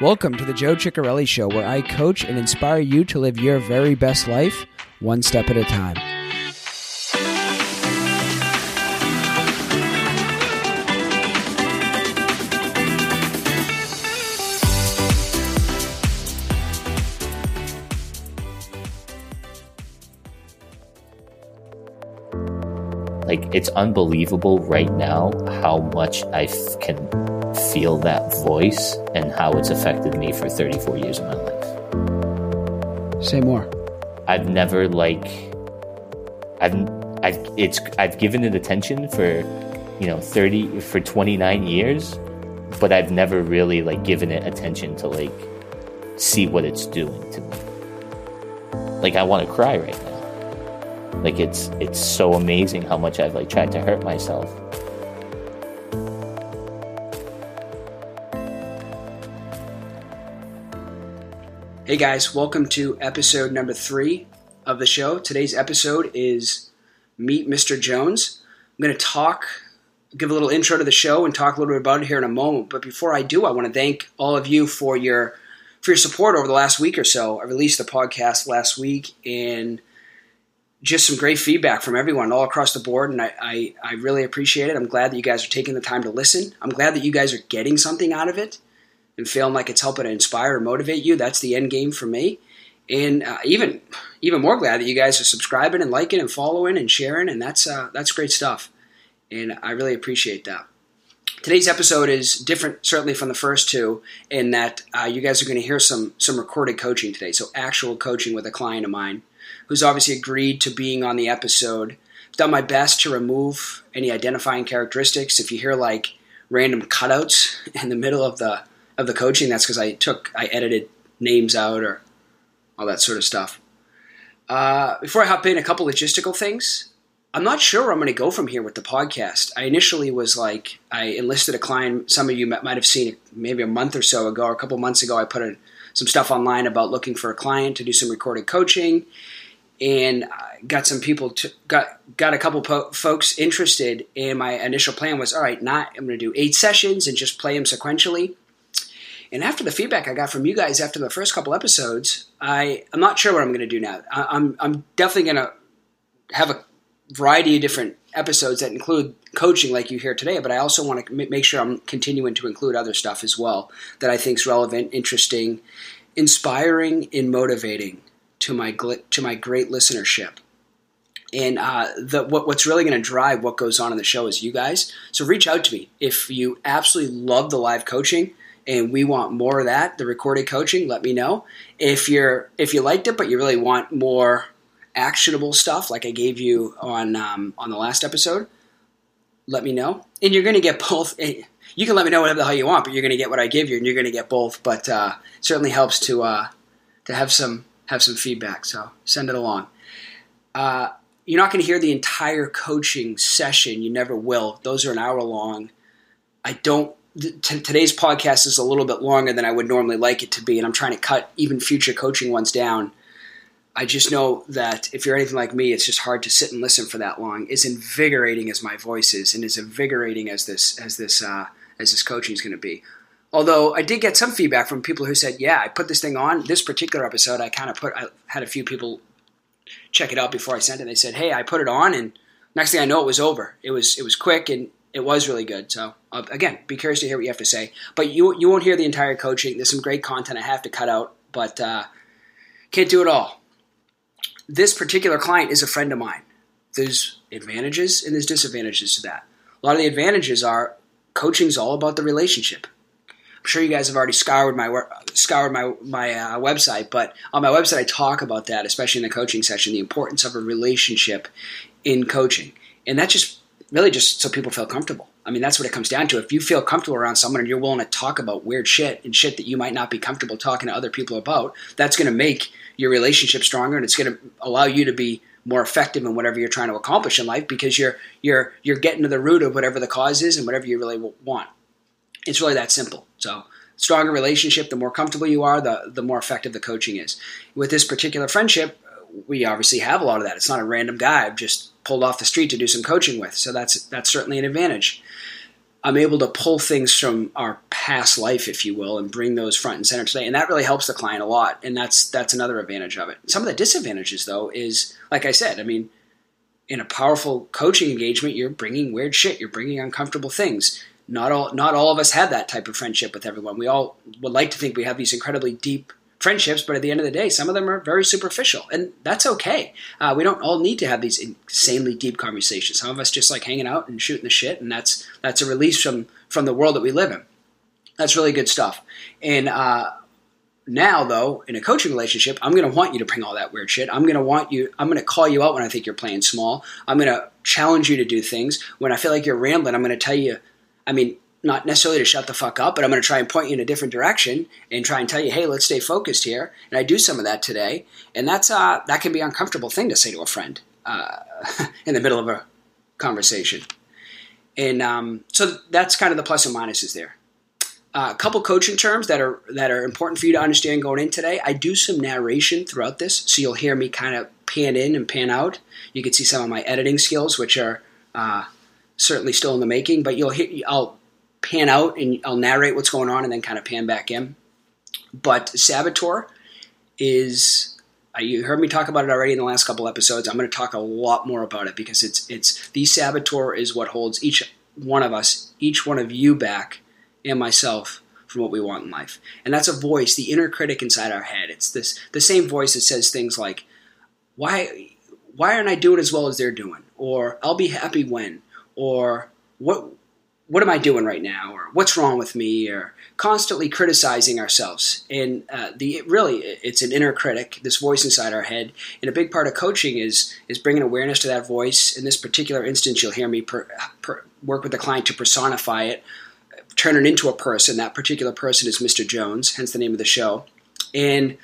Welcome to the Joe Ciccarelli Show, where I coach and inspire you to live your very best life one step at a time. Like, it's unbelievable right now how much I f- can feel that voice and how it's affected me for 34 years of my life. Say more. I've never like I've I've it's I've given it attention for you know 30 for 29 years, but I've never really like given it attention to like see what it's doing to me. Like I want to cry right now. Like it's it's so amazing how much I've like tried to hurt myself. Hey guys, welcome to episode number three of the show. Today's episode is Meet Mr. Jones. I'm going to talk, give a little intro to the show, and talk a little bit about it here in a moment. But before I do, I want to thank all of you for your for your support over the last week or so. I released the podcast last week, and just some great feedback from everyone all across the board, and I, I, I really appreciate it. I'm glad that you guys are taking the time to listen. I'm glad that you guys are getting something out of it and feeling like it's helping to inspire or motivate you. That's the end game for me. And uh, even even more glad that you guys are subscribing and liking and following and sharing, and that's uh, that's great stuff. And I really appreciate that. Today's episode is different, certainly from the first two, in that uh, you guys are going to hear some some recorded coaching today. So actual coaching with a client of mine, who's obviously agreed to being on the episode. Done my best to remove any identifying characteristics. If you hear like random cutouts in the middle of the of the coaching, that's because I took I edited names out or all that sort of stuff. Uh, before I hop in, a couple logistical things. I'm not sure where I'm going to go from here with the podcast. I initially was like, I enlisted a client. Some of you might have seen it maybe a month or so ago, or a couple months ago. I put a, some stuff online about looking for a client to do some recorded coaching, and got some people to, got got a couple po- folks interested. And my initial plan was, all right, not I'm going to do eight sessions and just play them sequentially. And after the feedback I got from you guys after the first couple episodes, I I'm not sure what I'm going to do now. I, I'm I'm definitely going to have a variety of different episodes that include coaching like you hear today, but I also want to make sure I'm continuing to include other stuff as well that I think is relevant, interesting, inspiring, and motivating to my to my great listenership. And uh, the, what, what's really going to drive what goes on in the show is you guys. So reach out to me if you absolutely love the live coaching and we want more of that. The recorded coaching, let me know. If you're if you liked it, but you really want more actionable stuff, like I gave you on um, on the last episode, let me know. And you're going to get both. You can let me know whatever the hell you want, but you're going to get what I give you, and you're going to get both. But uh, certainly helps to uh, to have some have some feedback. So send it along. Uh, you're not going to hear the entire coaching session. You never will. Those are an hour long. I don't. T- today's podcast is a little bit longer than I would normally like it to be, and I'm trying to cut even future coaching ones down. I just know that if you're anything like me, it's just hard to sit and listen for that long. As invigorating as my voice is, and as invigorating as this as this uh, as this coaching is going to be. Although I did get some feedback from people who said, "Yeah, I put this thing on this particular episode. I kind of put. I had a few people check it out before I sent it. They said, "Hey, I put it on, and next thing I know, it was over. It was it was quick and it was really good." So uh, again, be curious to hear what you have to say. But you you won't hear the entire coaching. There's some great content I have to cut out, but uh, can't do it all. This particular client is a friend of mine. There's advantages and there's disadvantages to that. A lot of the advantages are coaching's all about the relationship. I'm sure you guys have already scoured my scoured my my uh, website, but on my website I talk about that, especially in the coaching session, the importance of a relationship in coaching, and that's just really just so people feel comfortable. I mean, that's what it comes down to. If you feel comfortable around someone and you're willing to talk about weird shit and shit that you might not be comfortable talking to other people about, that's going to make your relationship stronger and it's going to allow you to be more effective in whatever you're trying to accomplish in life because you're you're you're getting to the root of whatever the cause is and whatever you really want. It's really that simple. So, stronger relationship, the more comfortable you are, the the more effective the coaching is. With this particular friendship, we obviously have a lot of that. It's not a random guy I've just pulled off the street to do some coaching with. So that's that's certainly an advantage. I'm able to pull things from our past life, if you will, and bring those front and center today, and that really helps the client a lot. And that's that's another advantage of it. Some of the disadvantages, though, is like I said. I mean, in a powerful coaching engagement, you're bringing weird shit. You're bringing uncomfortable things. Not all not all of us have that type of friendship with everyone. We all would like to think we have these incredibly deep friendships, but at the end of the day, some of them are very superficial, and that's okay. Uh, we don't all need to have these insanely deep conversations. Some of us just like hanging out and shooting the shit, and that's that's a release from from the world that we live in. That's really good stuff. And uh, now, though, in a coaching relationship, I'm going to want you to bring all that weird shit. I'm going to want you. I'm going to call you out when I think you're playing small. I'm going to challenge you to do things when I feel like you're rambling. I'm going to tell you. I mean, not necessarily to shut the fuck up, but I'm going to try and point you in a different direction and try and tell you, hey, let's stay focused here. And I do some of that today, and that's uh, that can be an uncomfortable thing to say to a friend uh, in the middle of a conversation. And um, so that's kind of the plus and minuses there. Uh, a couple coaching terms that are that are important for you to understand going in today. I do some narration throughout this, so you'll hear me kind of pan in and pan out. You can see some of my editing skills, which are uh, certainly still in the making. But you'll hear I'll pan out and I'll narrate what's going on and then kind of pan back in. But Saboteur is uh, you heard me talk about it already in the last couple episodes. I'm going to talk a lot more about it because it's it's the Saboteur is what holds each one of us, each one of you back and myself from what we want in life. And that's a voice, the inner critic inside our head. It's this the same voice that says things like why why aren't I doing as well as they're doing? Or I'll be happy when or what what am I doing right now, or what's wrong with me, or constantly criticizing ourselves. And uh, the really, it's an inner critic, this voice inside our head. And a big part of coaching is is bringing awareness to that voice. In this particular instance, you'll hear me per, per, work with the client to personify it, turn it into a person. That particular person is Mr. Jones, hence the name of the show. And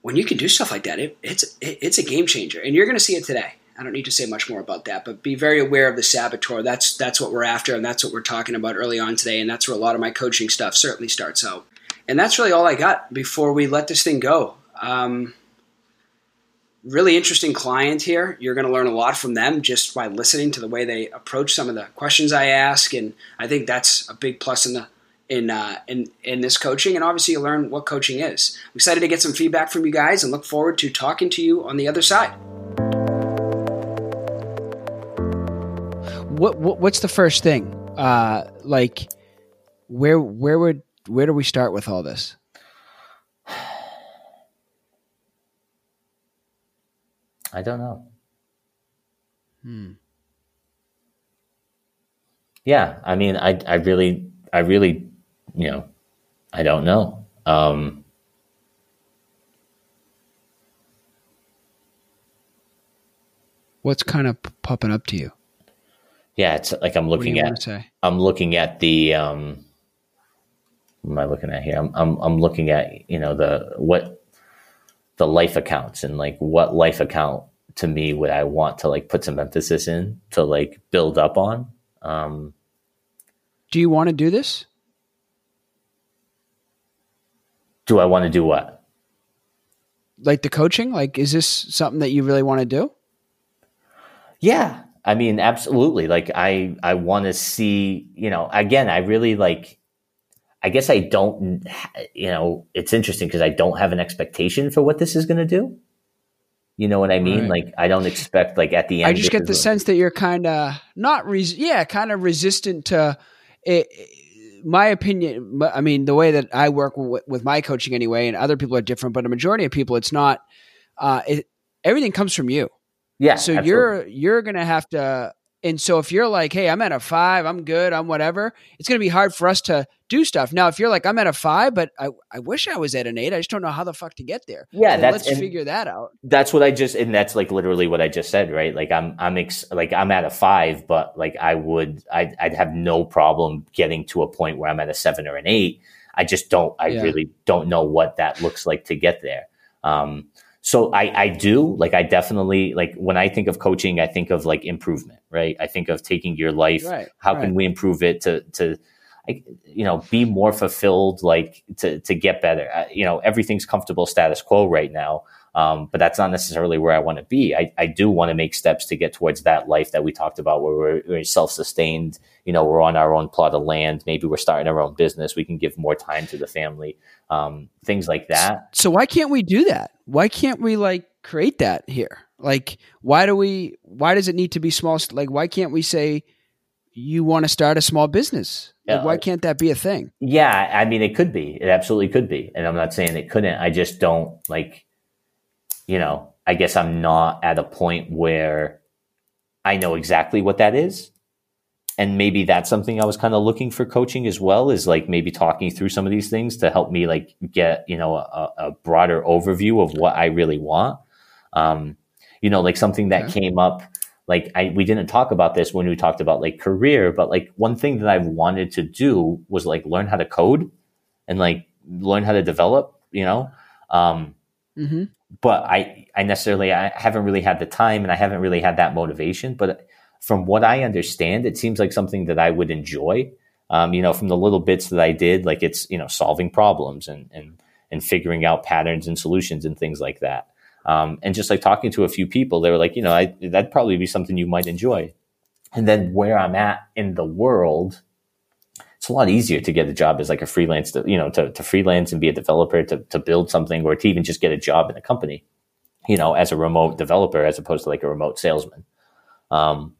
when you can do stuff like that, it, it's it, it's a game changer, and you're going to see it today. I don't need to say much more about that, but be very aware of the saboteur. That's that's what we're after, and that's what we're talking about early on today, and that's where a lot of my coaching stuff certainly starts out. And that's really all I got before we let this thing go. Um, really interesting client here. You're going to learn a lot from them just by listening to the way they approach some of the questions I ask, and I think that's a big plus in the in uh, in in this coaching. And obviously, you learn what coaching is. I'm excited to get some feedback from you guys, and look forward to talking to you on the other side. What, what what's the first thing? Uh, like, where where would where do we start with all this? I don't know. Hmm. Yeah, I mean, I I really I really you know I don't know. Um, What's kind of popping up to you? Yeah, it's like I'm looking at. I'm looking at the. Um, what am I looking at here? I'm, I'm I'm looking at you know the what the life accounts and like what life account to me would I want to like put some emphasis in to like build up on. Um, do you want to do this? Do I want to do what? Like the coaching? Like, is this something that you really want to do? Yeah, I mean, absolutely. Like I, I want to see, you know, again, I really like, I guess I don't, you know, it's interesting because I don't have an expectation for what this is going to do. You know what I mean? Right. Like I don't expect like at the end. I just get the sense that you're kind of not, res- yeah, kind of resistant to it. My opinion, I mean, the way that I work with, with my coaching anyway, and other people are different, but a majority of people, it's not. Uh, it, everything comes from you. Yeah. So absolutely. you're you're gonna have to and so if you're like, hey, I'm at a five, I'm good, I'm whatever, it's gonna be hard for us to do stuff. Now if you're like, I'm at a five, but I, I wish I was at an eight, I just don't know how the fuck to get there. Yeah, so let's figure that out. That's what I just and that's like literally what I just said, right? Like I'm I'm ex, like I'm at a five, but like I would I'd, I'd have no problem getting to a point where I'm at a seven or an eight. I just don't I yeah. really don't know what that looks like to get there. Um, so I, I do like I definitely like when I think of coaching, I think of like improvement, right? I think of taking your life. Right, how right. can we improve it to to you know be more fulfilled, like to to get better? You know, everything's comfortable status quo right now. Um, but that's not necessarily where I want to be. I, I do want to make steps to get towards that life that we talked about where we're, we're self sustained. You know, we're on our own plot of land. Maybe we're starting our own business. We can give more time to the family, um, things like that. So, why can't we do that? Why can't we like create that here? Like, why do we, why does it need to be small? Like, why can't we say, you want to start a small business. Like, why can't that be a thing? Yeah, I mean, it could be. It absolutely could be. And I'm not saying it couldn't. I just don't like, you know, I guess I'm not at a point where I know exactly what that is. And maybe that's something I was kind of looking for coaching as well is like maybe talking through some of these things to help me like get, you know, a, a broader overview of what I really want. Um, you know, like something that okay. came up like I we didn't talk about this when we talked about like career, but like one thing that I've wanted to do was like learn how to code and like learn how to develop, you know. Um, mm-hmm. But I I necessarily I haven't really had the time and I haven't really had that motivation. But from what I understand, it seems like something that I would enjoy. Um, you know, from the little bits that I did, like it's you know solving problems and and and figuring out patterns and solutions and things like that. Um, and just like talking to a few people, they were like, you know, I, that'd probably be something you might enjoy. And then where I'm at in the world, it's a lot easier to get a job as like a freelance, to, you know, to, to freelance and be a developer, to, to build something or to even just get a job in a company, you know, as a remote developer as opposed to like a remote salesman. Um,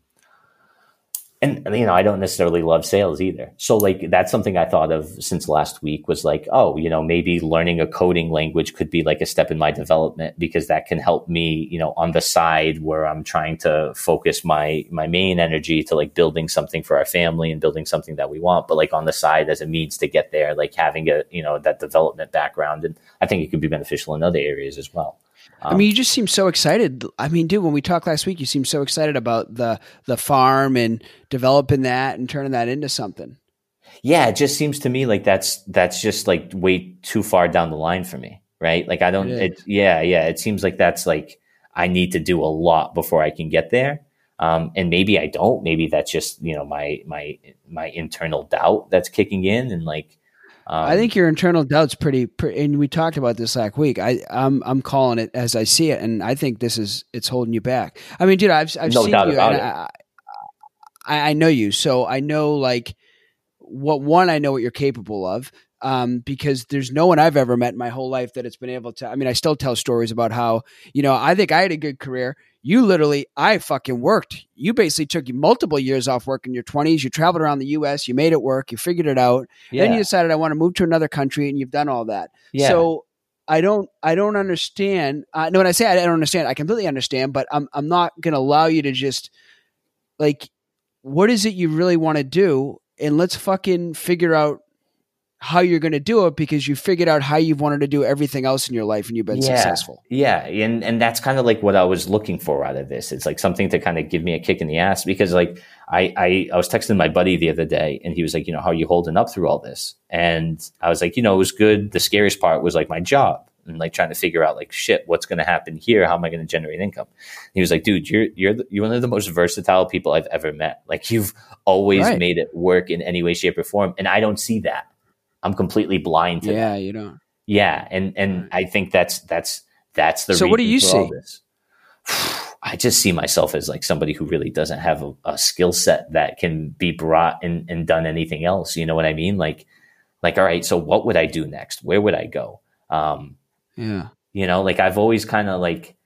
and you know, I don't necessarily love sales either. So like that's something I thought of since last week was like, oh, you know, maybe learning a coding language could be like a step in my development because that can help me, you know, on the side where I'm trying to focus my my main energy to like building something for our family and building something that we want, but like on the side as a means to get there, like having a, you know, that development background and I think it could be beneficial in other areas as well. Um, I mean, you just seem so excited. I mean, dude, when we talked last week, you seemed so excited about the the farm and developing that and turning that into something. Yeah, it just seems to me like that's that's just like way too far down the line for me, right? Like I don't. It, it, yeah, yeah. It seems like that's like I need to do a lot before I can get there. Um, and maybe I don't. Maybe that's just you know my my my internal doubt that's kicking in, and like um, I think your internal doubt's pretty, pretty, and we talked about this last week. I, I'm, I'm calling it as I see it, and I think this is it's holding you back. I mean, dude, I've, I've no seen you, I, I, I, know you, so I know like what one, I know what you're capable of. Um, because there's no one I've ever met in my whole life that it's been able to. I mean, I still tell stories about how you know I think I had a good career you literally i fucking worked. You basically took multiple years off work in your 20s you traveled around the us you made it work you figured it out. Yeah. then you decided i want to move to another country and you've done all that. Yeah. so i don't i don't understand uh, no when i say i don't understand i completely understand but i'm, I'm not going to allow you to just like what is it you really want to do? And let's fucking figure out how you're going to do it because you figured out how you've wanted to do everything else in your life and you've been yeah, successful. Yeah. And, and that's kind of like what I was looking for out of this. It's like something to kind of give me a kick in the ass because like I, I, I was texting my buddy the other day and he was like, you know, how are you holding up through all this? And I was like, you know, it was good. The scariest part was like my job and like trying to figure out like shit, what's going to happen here? How am I going to generate income? And he was like, dude, you're, you're, the, you're one of the most versatile people I've ever met. Like you've always right. made it work in any way, shape or form. And I don't see that. I'm completely blind to yeah, that. you don't. Yeah, and and I think that's that's that's the. So what do you see? I just see myself as like somebody who really doesn't have a, a skill set that can be brought and, and done anything else. You know what I mean? Like, like, all right, so what would I do next? Where would I go? Um, yeah. You know, like I've always kind of like,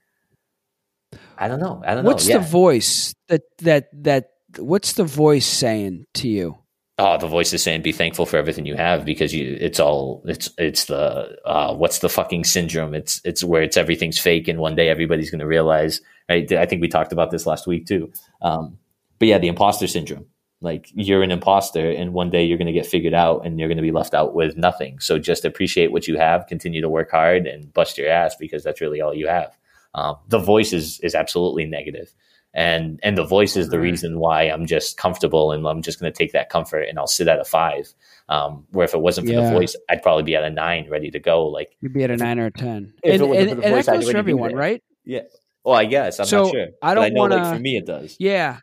I don't know. I don't what's know. What's the voice that, that, that, what's the voice saying to you? Oh, the voice is saying be thankful for everything you have because you it's all it's it's the uh, what's the fucking syndrome? It's it's where it's everything's fake and one day everybody's going to realize. Right? I think we talked about this last week too. Um, but yeah, the imposter syndrome. Like you're an imposter, and one day you're going to get figured out, and you're going to be left out with nothing. So just appreciate what you have, continue to work hard, and bust your ass because that's really all you have. Um, the voice is is absolutely negative and and the voice is the reason why I'm just comfortable and I'm just going to take that comfort and I'll sit at a five. Um, where if it wasn't for yeah. the voice, I'd probably be at a nine, ready to go. Like you'd be at a nine or a ten. And, and, and that goes for everyone, right? Yeah. Well, I guess I'm so not sure. I don't want to. Like, for me, it does. Yeah,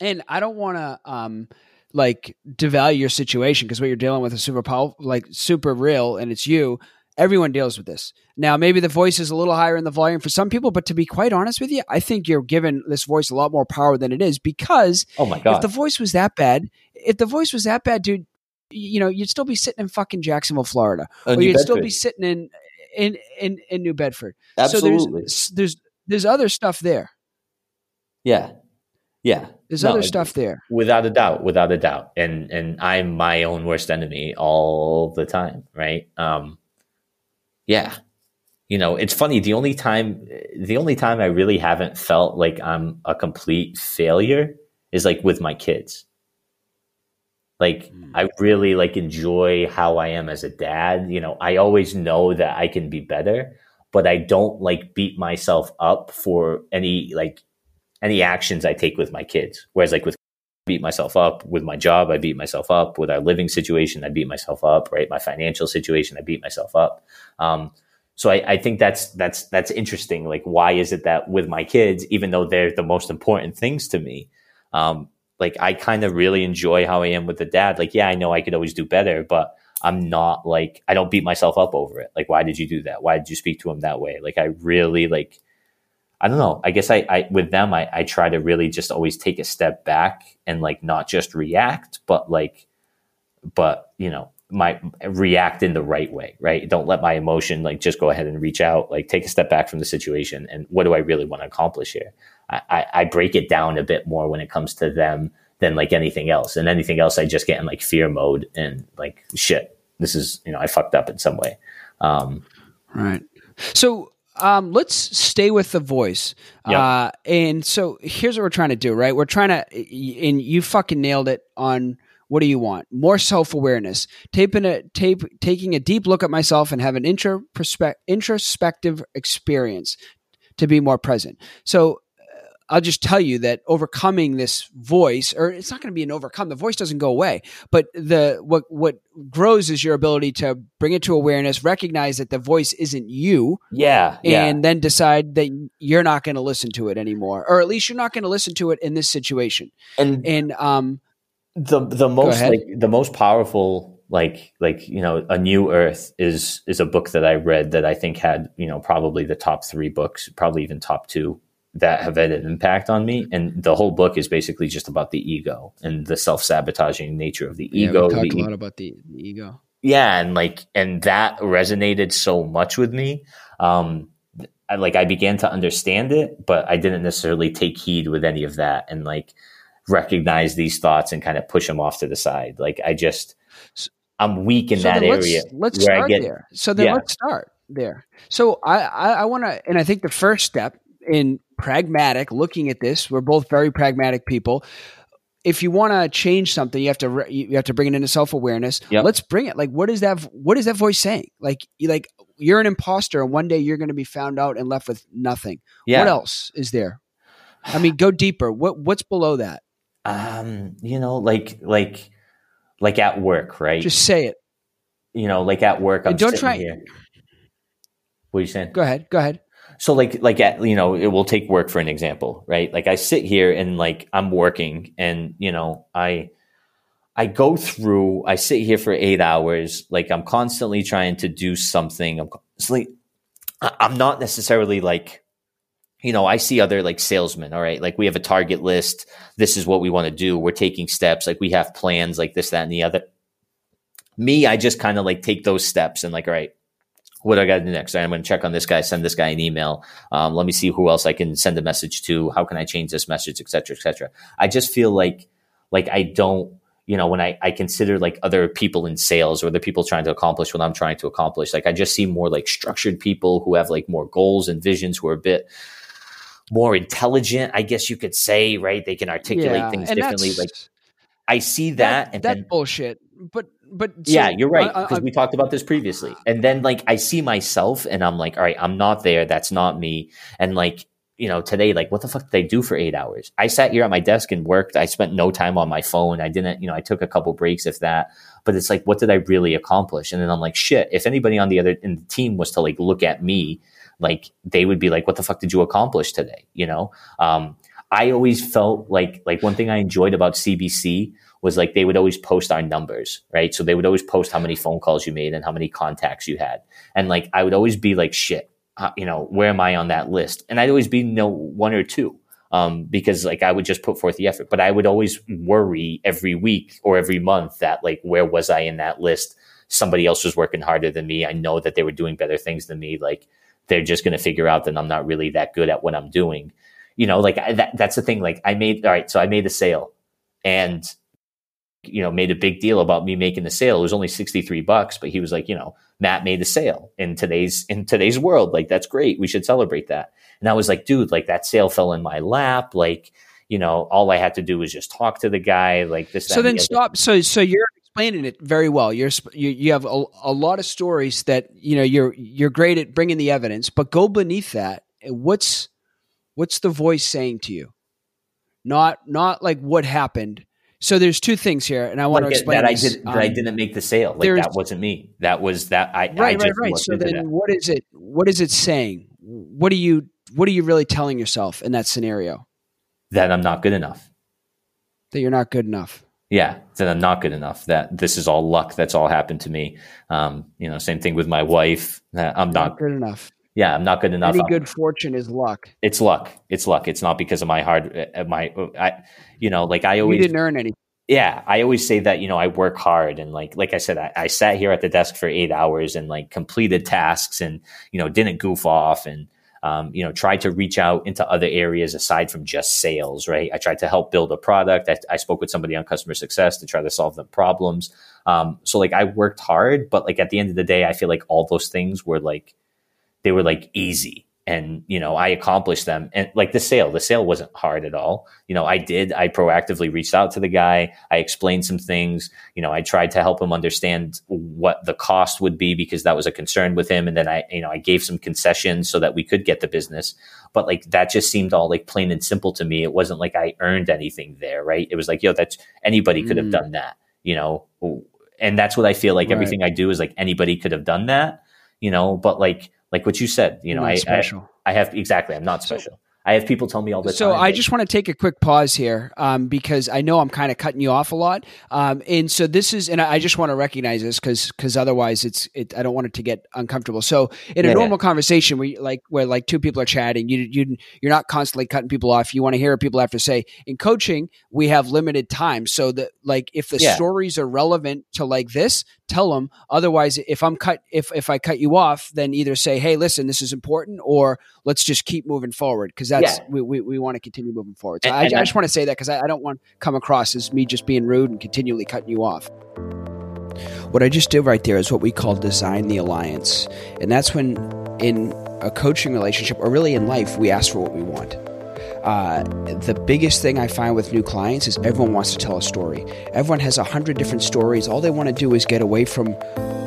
and I don't want to um like devalue your situation because what you're dealing with is super powerful, like super real, and it's you. Everyone deals with this. Now, maybe the voice is a little higher in the volume for some people, but to be quite honest with you, I think you're giving this voice a lot more power than it is because oh my god, if the voice was that bad, if the voice was that bad, dude, you know, you'd still be sitting in fucking Jacksonville, Florida, Oh, or New you'd Bedford. still be sitting in in in, in New Bedford. absolutely. So there's there's there's other stuff there. yeah, yeah. There's No, other stuff there. without a doubt without a doubt and and i'm my own worst enemy all the time right um yeah you know it's funny the only time the only time i really haven't felt like i'm a complete failure is like with my kids. Like i really like enjoy how i am as a dad you know i always know that i can be better but i don't like beat myself up for any like any actions i take with my kids. Whereas like with beat myself up with my job i beat myself up with our living situation i beat myself up right my financial situation i beat myself up. Um, so I, I think that's that's that's interesting. Like why is it that with my kids even though they're the most important things to me um, like i kind of really enjoy how i am with the dad. Like yeah i know i could always do better but i'm not like i don't beat myself up over it. Like why did you do that? Why did you speak to him that way? Like i really like I don't know. I guess I, I with them, I, I try to really just always take a step back and like not just react, but like, but you know, my react in the right way, right? Don't let my emotion like just go ahead and reach out. Like take a step back from the situation and what do I really want to accomplish here? I, I, I break it down a bit more when it comes to them than like anything else. And anything else, I just get in like fear mode and like shit. This is you know I fucked up in some way. Um, Right. So um, let's stay with the voice. Yeah. Uh, and so here's what we're trying to do, right? We're trying to, and you fucking nailed it on what do you want? More self awareness. Taping a tape, taking a deep look at myself and have an introspective experience to be more present. So uh, I'll just tell you that overcoming this voice, or it's not going to be an overcome. The voice doesn't go away, but the what what grows is your ability to bring it to awareness, recognize that the voice isn't you, yeah, yeah. and then decide that you're not going to listen to it anymore, or at least you're not going to listen to it in this situation. and And um, the the most like the most powerful like like you know a new earth is is a book that i read that i think had you know probably the top three books probably even top two that have had an impact on me. And the whole book is basically just about the ego and the self-sabotaging nature of the ego the lot about the, the ego. yeah and like and that resonated so much with me. Um I, like i began to understand it but i didn't necessarily take heed with any of that. And like recognize these thoughts and kind of push them off to the side like i just i'm weak in so that let's, area Let's start get- there. So then yeah. let's start there. So I I, I want to, and I think the first step in pragmatic looking at this, we're both very pragmatic people. If you want to change something, you have to re- you have to bring it into self awareness. Yep. Let's bring it. Like, what is that? What is that voice saying? Like, you like you're an imposter, and one day you're going to be found out and left with nothing. yeah What else is there? I mean, go deeper. What what's below that? Um you know like like like at work right Just say it. you know like at work i'm And don't sitting try- here what are you saying Go ahead. Go ahead. so like like at you know it will take work for an example right like i sit here and like i'm working and you know i i go through i sit here for eight hours like i'm constantly trying to do something i'm constantly i'm not necessarily like you know i see other like salesmen all right like we have a target list this is what we want to do we're taking steps like we have plans like this that and the other me i just kind of like take those steps and like all right what do I got to do next? I'm going to check on this guy, send this guy an email. Um, let me see who else I can send a message to. How can I change this message, et cetera, et cetera. I just feel like, like I don't, you know, when I, I consider like other people in sales or the people trying to accomplish what I'm trying to accomplish, like I just see more like structured people who have like more goals and visions who are a bit more intelligent, I guess you could say, right? They can articulate Yeah, things differently. Like I see that, that and that then bullshit. But but so, yeah, you're right because we talked about this previously. And then like I see myself and I'm like, all right, I'm not there. That's not me. And like, you know, today, like, what the fuck did I do for eight hours? I sat here at my desk and worked. I spent no time on my phone. I didn't, you know, I took a couple breaks, if that. But it's like, what did I really accomplish? And then I'm like, shit. If anybody on the other in the team was to like look at me, like they would be like, what the fuck did you accomplish today? You know, um, I always felt like like one thing I enjoyed about CBC was like they would always post our numbers, right? So they would always post how many phone calls you made and how many contacts you had. And like I would always be like, shit, uh, you know, where am I on that list? And I'd always be you know one or two. Um, because like I would just put forth the effort, but I would always worry every week or every month that like where was I in that list? Somebody else was working harder than me. I know that they were doing better things than me. Like they're just going to figure out that I'm not really that good at what I'm doing. You know, like I, that, that's the thing. Like I made, all right, so I made a sale and you know, made a big deal about me making the sale. It was only 63 bucks, but he was like, you know, Matt made the sale in today's, in today's world. Like, that's great. We should celebrate that. And I was like, dude, like that sale fell in my lap. Like, you know, all I had to do was just talk to the guy like this. So then the stop. So, so you're explaining it very well. You're, you, you have a, a lot of stories that, you know, you're, you're great at bringing the evidence, but go beneath that. What's, what's the voice saying to you? Not, not like what happened so there's two things here, and I want like to explain that this. I did um, that I um, didn't make the sale. Like that wasn't me. That was that I right, I right, right. So then, that. what is it? What is it saying? What are you What are you really telling yourself in that scenario? That I'm not good enough. That you're not good enough. Yeah, that I'm not good enough. That this is all luck. That's all happened to me. Um, you know, same thing with my wife. That I'm not, not good enough. Yeah, I'm not good enough. Any good fortune is luck. It's luck. It's luck. It's not because of my hard, uh, my, I, you know, like I always you didn't earn anything yeah i always say that you know i work hard and like like i said I, I, sat here at the desk for eight hours and like completed tasks and you know didn't goof off and um, you know tried to reach out into other areas aside from just sales right? I tried to help build a product. I, I spoke with somebody on customer success to try to solve the problems. Um, so like i worked hard but like at the end of the day i feel like all those things were like they were like easy and you know i accomplished them. And like the sale the sale wasn't hard at all. You know i did i proactively reached out to the guy. I explained some things. You know i tried to help him understand what the cost would be because that was a concern with him. And then i you know i gave some concessions so that we could get the business. But like that just seemed all like plain and simple to me. It wasn't like i earned anything there right? It was like yo that's anybody could have mm. done that you know? And that's what i feel like right. everything i do is like anybody could have done that you know? But like like what you said. You know, I, I, I have exactly. I'm not special. So, I have people tell me all the so time. So I just want to take a quick pause here um, because I know I'm kind of cutting you off a lot, um, and so this is, and I just want to recognize this because because otherwise it's it, I don't want it to get uncomfortable. So in a yeah, normal yeah. conversation where like where like two people are chatting, you you you're not constantly cutting people off. You want to hear what people have to say. In coaching, we have limited time, so that like if the yeah. stories are relevant to like this, tell them. Otherwise, if I'm cut if if I cut you off, then either say, hey, listen, this is important, or let's just keep moving forward because that's yeah. we, we, we want to continue moving forward. So and, I, and I, just want to say that because I, I don't want to come across as me just being rude and continually cutting you off. What I just did right there is what we call design the alliance, and that's when in a coaching relationship or really in life we ask for what we want. Uh, the biggest thing I find with new clients is everyone wants to tell a story. Everyone has a hundred different stories. All they want to do is get away from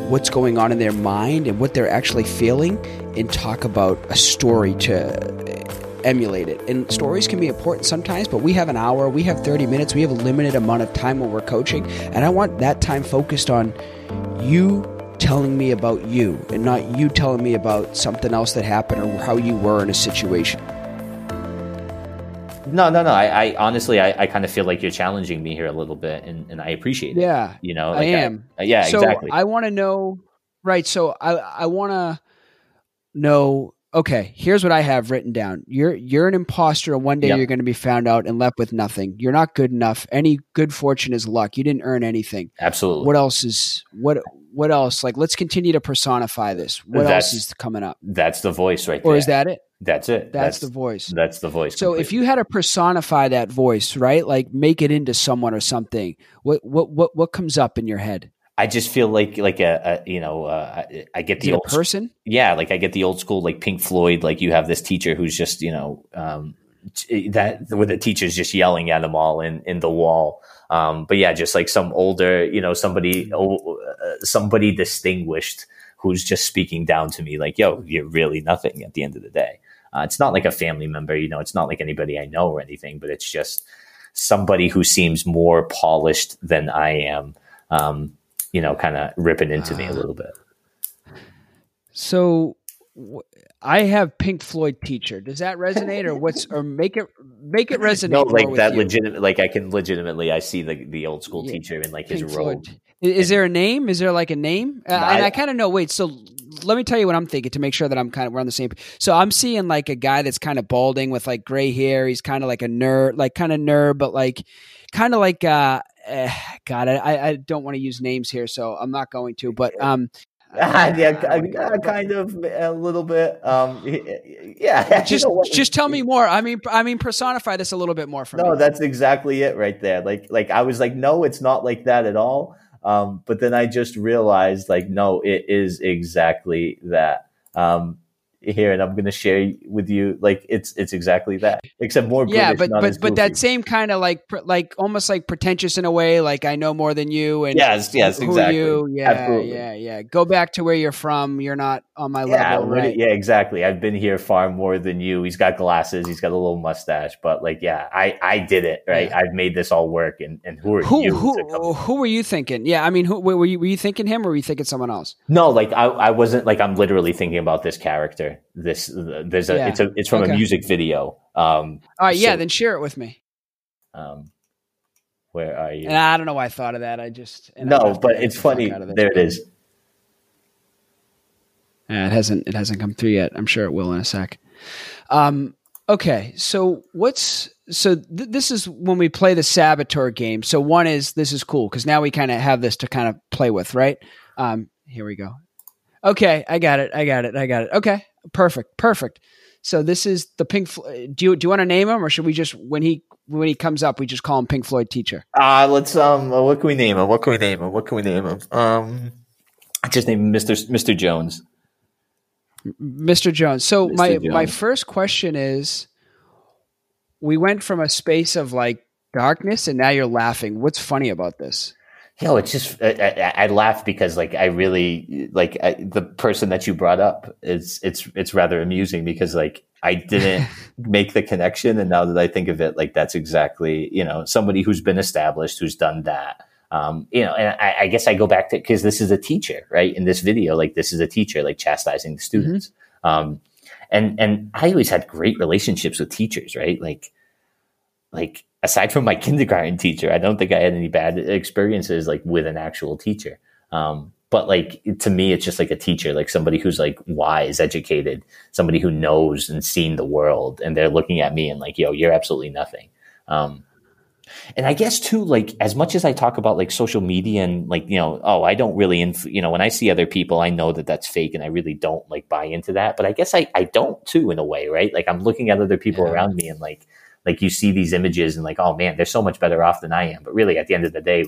what's going on in their mind and what they're actually feeling and talk about a story to emulate it. And stories can be important sometimes, but we have an hour, we have 30 minutes, we have a limited amount of time when we're coaching. And I want that time focused on you telling me about you and not you telling me about something else that happened or how you were in a situation. No, no, no. I, I honestly, I, I kind of feel like you're challenging me here a little bit, and, and I appreciate it. Yeah, you know, like I am. I, yeah, so exactly. I want to know, right? So I, I want to know. Okay, here's what I have written down. You're you're an imposter, and one day yep. you're going to be found out and left with nothing. You're not good enough. Any good fortune is luck. You didn't earn anything. Absolutely. What else is what? What else? Like, let's continue to personify this. What that's, else is coming up? That's the voice, right? Or is that it? That's it. That's, that's, the voice. That's the voice. So completely. if you had to personify that voice, right? Like make it into someone or something. What what what what comes up in your head? I just feel like like a, a you know uh, I get the old person. Yeah, like I get the old school like Pink Floyd. Like you have this teacher who's just you know um, that where the teacher's just yelling at them all in in the wall. Um, but yeah, just like some older you know somebody uh, somebody distinguished who's just speaking down to me like yo you're really nothing at the end of the day. Uh, it's not like a family member, you know, it's not like anybody I know or anything, but it's just somebody who seems more polished than I am, um, you know, kind of ripping into uh, me a little bit. So I have Pink Floyd teacher. Does that resonate, or what's or make it make it resonate? No, like that. Legitimate, like I can legitimately, I see the the old school Yeah, teacher in like Pink his robe. Floyd. Is, there a name? Is there like a name? Uh, and I- I kind of know. Wait, so let me tell you what I'm thinking to make sure that I'm kind of we're on the same. So I'm seeing like a guy that's kind of balding with like gray hair. He's kind of like a nerd, like kind of nerd, but like kind of like uh, eh, God, I, I don't want to use names here, so I'm not going to. But um, yeah, I ki- wanna go- uh, kind of a little bit. Um, yeah, just You know what? just tell me more. I mean, I mean, personify this a little bit more for No, me. that's exactly it right there. Like, like I was like, no, it's not like that at all. Um, but then I just realized, like, no, it is exactly that. Um, here, and I'm going to share with you, like, it's it's exactly that, except more. yeah, British, but but but that same kind of like pr- like almost like pretentious in a way. Like I know more than you, and Yes, yes, exactly. you? Yeah, Absolutely. yeah, yeah. Go back to where you're from. You're not on my Yeah, level, right? yeah, exactly. I've been here far more than you. He's got glasses. He's got a little mustache, but like, yeah, I I did it right. Yeah. I've made this all work, and and who are Who you? who who were you thinking? Yeah, I mean, who were you? Were you thinking him, or were you thinking someone else? No, like I, I wasn't like I'm literally thinking about this character. This there's a Yeah. it's a it's from Okay. a music video. Um, All right, yeah, then share it with me. um, where are you? And I don't know why I thought of that. I just no, but it's funny. There it is. Yeah, it hasn't it hasn't come through yet. I'm sure it will in a sec. Um, okay, so what's so th- this is when we play the saboteur game. So one is this is cool because now we kind of have this to kind of play with, right? Um, here we go. Okay, I got it. I got it. I got it. Okay, perfect, perfect. So this is the Pink. Flo- Do you do you want to name him, or should we just when he when he comes up, we just call him Pink Floyd teacher? Uh let's um. What can we name him? What can we name him? What can we name him? Um, just name him Mister Mister Jones. Mr. Jones. So Mr. my Jones. my first question is we went from a space of like darkness and now you're laughing. What's funny about this? Yo, it's just I, I, I laugh because like I really like I, the person that you brought up It's it's it's rather amusing because like I didn't make the connection. And now that I think of it like that's exactly you know somebody who's been established who's done that. Um, you know and I, I guess I go back to because this is a teacher right? In this video like this is a teacher like chastising the students. Um, and and I always had great relationships with teachers right? Like like aside from my kindergarten teacher, I don't think I had any bad experiences like with an actual teacher. Um, but like to me, it's just like a teacher, like somebody who's like wise, educated, somebody who knows and seen the world, and they're looking at me and like, yo, you're absolutely nothing. Um, and I guess too, like as much as I talk about like social media and like you know, oh, I don't really, inf- you know, when I see other people, I know that that's fake, and I really don't like buy into that. But I guess I I don't too in a way, right? Like I'm looking at other people Yeah. around me and like like you see these images and like, oh man, they're so much better off than I am. But really, at the end of the day,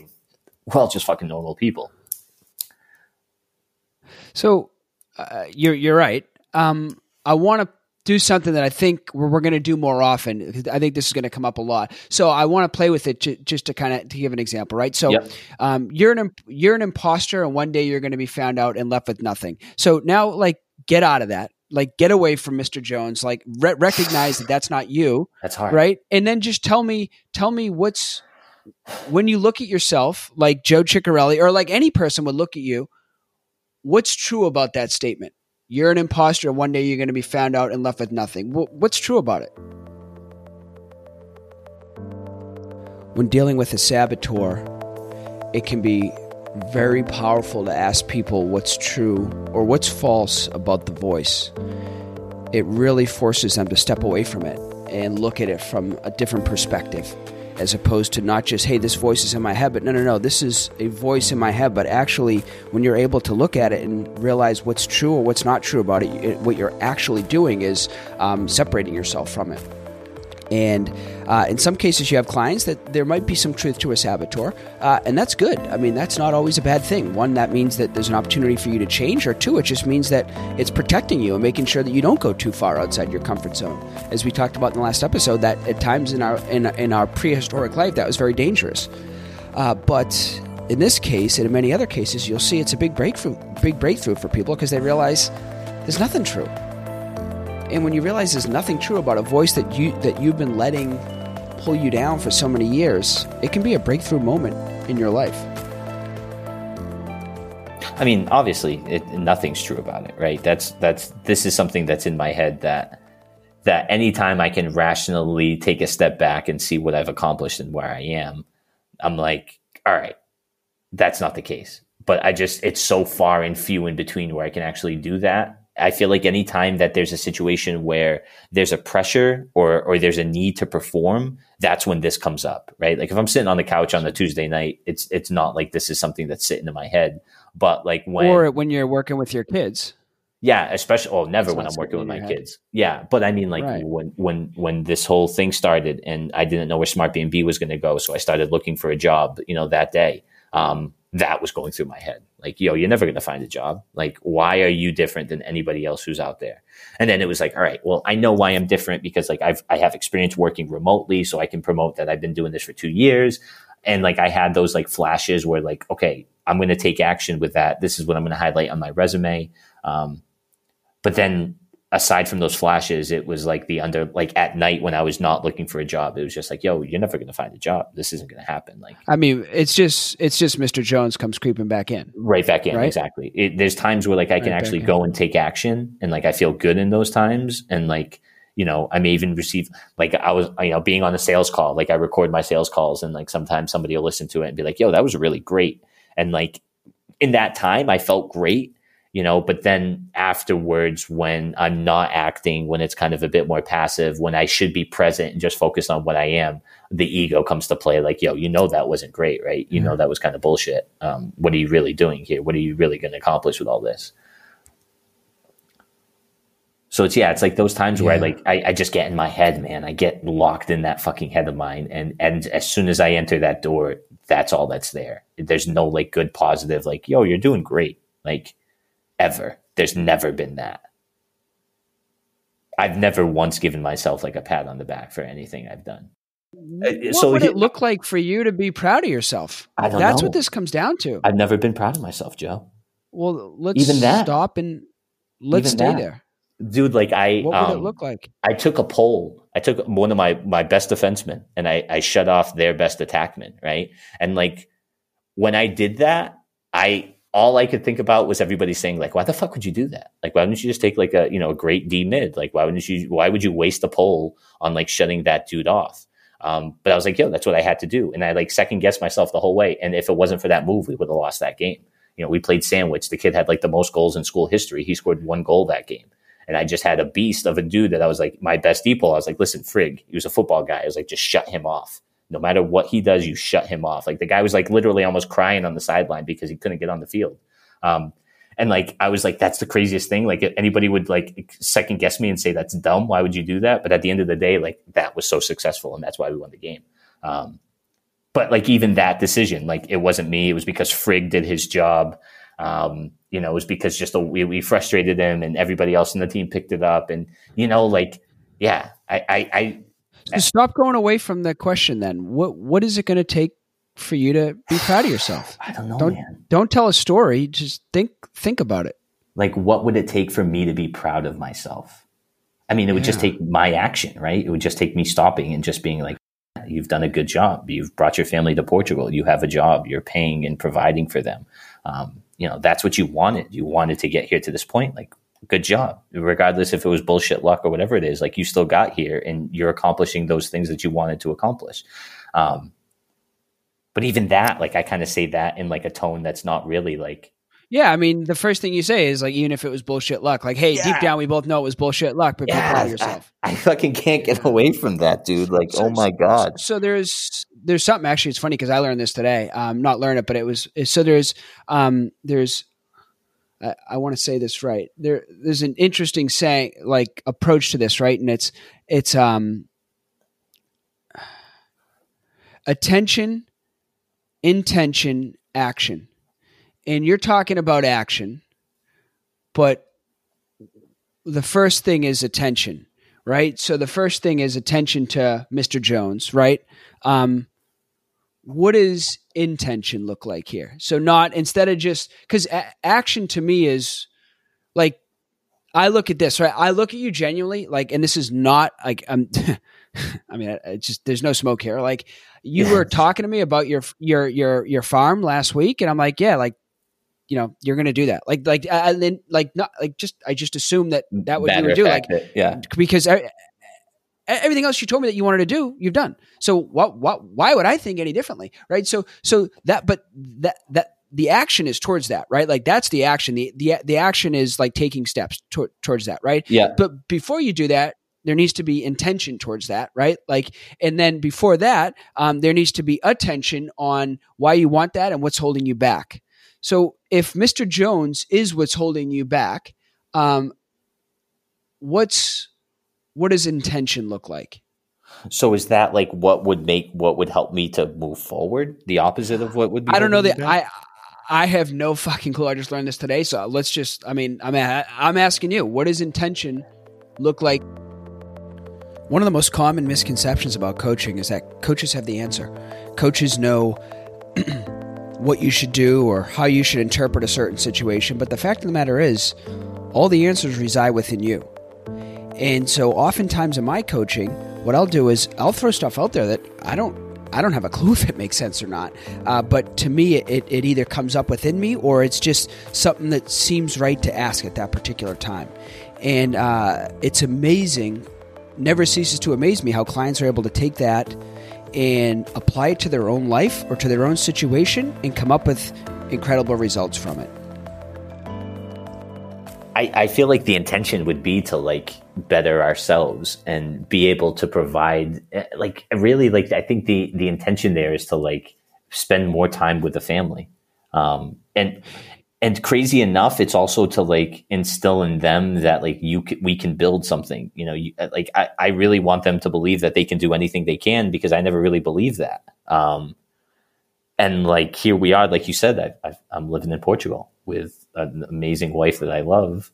we're all just fucking normal people. So uh, you're you're right. Um, I want to do something that I think we're, we're going to do more often. I think this is going to come up a lot. So I want to play with it ju- just to kind of to give an example, right? So Yep. um, you're an imp- you're an imposter, and one day you're going to be found out and left with nothing. So now, like, get out of that. Like, get away from Mr. Jones. Like, re- recognize that that's not you, That's hard, right? And then just tell me, tell me what's when you look at yourself, like Joe Ciccarelli, or like any person would look at you. What's true about that statement? You're an imposter, and one day you're going to be found out and left with nothing. Wh- What's true about it? When dealing with a saboteur, it can be very powerful to ask people what's true or what's false about the voice. It really forces them to step away from it and look at it from a different perspective, as opposed to not just, hey, this voice is in my head, but no, no, no, this is a voice in my head. But actually, when you're able to look at it and realize what's true or what's not true about it, what you're actually doing is um, separating yourself from it. And uh, in some cases, you have clients that there might be some truth to a saboteur, uh, and that's good. I mean, that's not always a bad thing. One, that means that there's an opportunity for you to change, or two, it just means that it's protecting you and making sure that you don't go too far outside your comfort zone. As we talked about in the last episode, that at times in our in, in our prehistoric life, that was very dangerous. Uh, but in this case, and in many other cases, you'll see it's a big breakthrough, big breakthrough for people because they realize there's nothing true. And when you realize there's nothing true about a voice that you that you've been letting pull you down for so many years, it can be a breakthrough moment in your life. I mean, obviously, it, nothing's true about it, right? That's that's this is something that's in my head that that anytime I can rationally take a step back and see what I've accomplished and where I am, I'm like, all right, that's not the case. But I just it's so far and few in between where I can actually do that. I feel like anytime that there's a situation where there's a pressure or or there's a need to perform, that's when this comes up, right? Like if I'm sitting on the couch on a Tuesday night, it's it's not like this is something that's sitting in my head. But like when or when you're working with your kids. Yeah, especially oh never when I'm working with my head. kids. Yeah, but I mean like right. when when when this whole thing started and I didn't know where Smart B was going to go, so I started looking for a job, you know, that day. Um, that was going through my head. Like, yo, you're never going to find a job. Like, why are you different than anybody else who's out there? And then it was like, all right, well, I know why I'm different because like I've, I have experience working remotely. So I can promote that I've been doing this for two years. And like I had those like flashes where like, okay, I'm going to take action with that. This is what I'm going to highlight on my resume. Um, but then aside from those flashes, it was like the under like at night when I was not looking for a job, it was just like, yo, you're never gonna find a job. This isn't gonna happen. Like I mean, it's just it's just Mr. Jones comes creeping back in. Right back in, right? exactly. It, there's times where like I can right actually go and take action and like I feel good in those times and like you know, I may even receive like I was, you know, being on a sales call, like I record my sales calls and like sometimes somebody will listen to it and be like, yo, that was really great. And like in that time I felt great you know but then afterwards when i'm not acting when it's kind of a bit more passive when i should be present and just focus on what i am the ego comes to play like yo you know that wasn't great right? You know that was kind of bullshit. Um, what are you really doing here? What are you really going to accomplish with all this? So it's yeah it's like those times yeah. where i like I, I just get in my head man. I get locked in that fucking head of mine and and as soon as i enter that door that's all that's there. There's no like good positive like yo you're doing great. Like ever. There's never been that. I've never once given myself like a pat on the back for anything I've done. Uh, what so would he, it look like for you to be proud of yourself? I don't That's know. what this comes down to. I've never been proud of myself, Joe. Well, let's even that. stop and let's even stay that. there. Dude, like I What would um, it look like? I took a poll. I took one of my my best defensemen and I I shut off their best attackman, right? And like when I did that, I all I could think about was everybody saying like, why the fuck would you do that? Like, why wouldn't you just take like a, you know, a great D mid? Like, why wouldn't you, why would you waste a poll on like shutting that dude off? Um, but I was like, yo, that's what I had to do. And I like second guessed myself the whole way. And if it wasn't for that move, we would have lost that game. You know, we played sandwich. The kid had like the most goals in school history. He scored one goal that game. And I just had a beast of a dude that I was like, my best D-pole. I was like, listen, Frig, he was a football guy. I was like, just shut him off no matter what he does, you shut him off. Like the guy was like literally almost crying on the sideline because he couldn't get on the field. Um, and like I was like, that's the craziest thing. Like anybody would like second guess me and say that's dumb. Why would you do that? But at the end of the day, like that was so successful, and that's why we won the game. Um, but like even that decision, like it wasn't me. It was because Frigg did his job. Um, you know, it was because just we, we frustrated him, and everybody else in the team picked it up. And you know, like yeah, I I, I so stop going away from the question. Then what what is it going to take for you to be proud of yourself? I don't know, don't, man. Don't tell a story. Just think think about it. Like, what would it take for me to be proud of myself? I mean, it would yeah. just take my action, right? It would just take me stopping and just being like, "You've done a good job. You've brought your family to Portugal. You have a job. You're paying and providing for them. Um, you know, that's what you wanted. You wanted to get here to this point. Like, good job. Regardless if it was bullshit luck or whatever it is, like you still got here and you're accomplishing those things that you wanted to accomplish. Um, but even that, like I kind of say that in like a tone that's not really like yeah, I mean, the first thing you say is like, even if it was bullshit luck, like, hey, yeah. deep down, we both know it was bullshit luck, but yeah, be proud of yourself. I, I, fucking can't get away from that, dude. Like, so, oh my god. So, so there's there's something actually. It's funny because I learned this today. Um, not learn it, but it was so there's um there's I, I want to say this right. There there's an interesting saying like approach to this, right? And it's it's um attention intention, action. And you're talking about action, but the first thing is attention, right? So the first thing is attention to Mr. Jones, right? Um, what does intention look like here? So not instead of just because a- action to me is like I look at this right. I look at you genuinely like, and this is not like I'm. I mean, I, just there's no smoke here. Like you were talking to me about your your your your farm last week, and I'm like, yeah, like you know you're going to do that. Like like I, then like not like just I just assume that that what you would do. Like it, yeah, because. I, everything else you told me that you wanted to do, you've done. So what, what, why would I think any differently? Right. So, so that, but that, that, the action is towards that, right? Like that's the action. The, the, the action is like taking steps to, towards that, right? Yeah. But before you do that, there needs to be intention towards that, right? Like, and then before that, um, there needs to be attention on why you want that and what's holding you back. So if Mr. Jones is what's holding you back, um, what's what does intention look like? So is that like what would make what would help me to move forward? The opposite of what would be. I don't know that I. I have no fucking clue. I just learned this today, so let's just. I mean, I'm a, I'm asking you, what does intention look like? One of the most common misconceptions about coaching is that coaches have the answer. Coaches know what you should do or how you should interpret a certain situation, but the fact of the matter is, all the answers reside within you. And so oftentimes in my coaching, what I'll do is I'll throw stuff out there that I don't I don't have a clue if it makes sense or not. Uh, but to me, it, it either comes up within me or it's just something that seems right to ask at that particular time. And uh, it's amazing, never ceases to amaze me how clients are able to take that and apply it to their own life or to their own situation and come up with incredible results from it. I, I feel like the intention would be to like better ourselves and be able to provide eh, like really like I think the the intention there is to like spend more time with the family. Um and and crazy enough it's also to like instill in them that like you we can build something you know you, like I, I really want them to believe that they can do anything they can because i never really believed that um and like here we are like you said I, i'm living in portugal with an amazing wife that I love,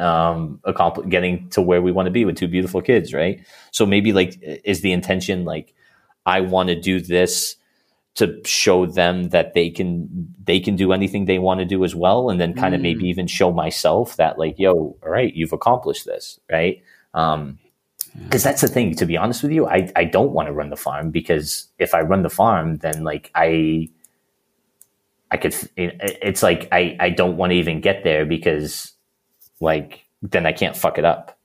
um, accompli- getting to where we want to be with two beautiful kids, right? So maybe like is the intention like I want to do this to show them that they can they can do anything they want to do as well, and then kind of mm. maybe even show myself that like, yo, all right, you've accomplished this, right? Um, because that's the thing to be honest with you I, I don't want to run the farm because if i run the farm then like i I could, it's like, I, I don't want to even get there because like, then I can't fuck it up.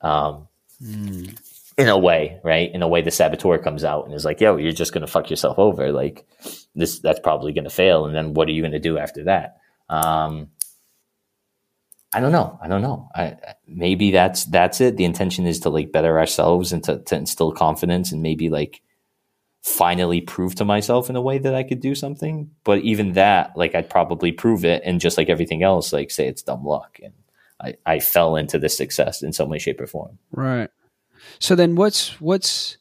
Um, mm. in a way, right? In a way, the saboteur comes out and is like, yo, you're just going to fuck yourself over. Like this, that's probably going to fail. And then what are you going to do after that? Um, I don't know. I don't know. I, maybe that's that's it. The intention is to like better ourselves and to, to instill confidence and maybe like finally prove to myself in a way that I could do something. But even that, like I'd probably prove it and just like everything else, like say it's dumb luck. And I, I fell into this success in some way, shape, or form. Right. So then what's what's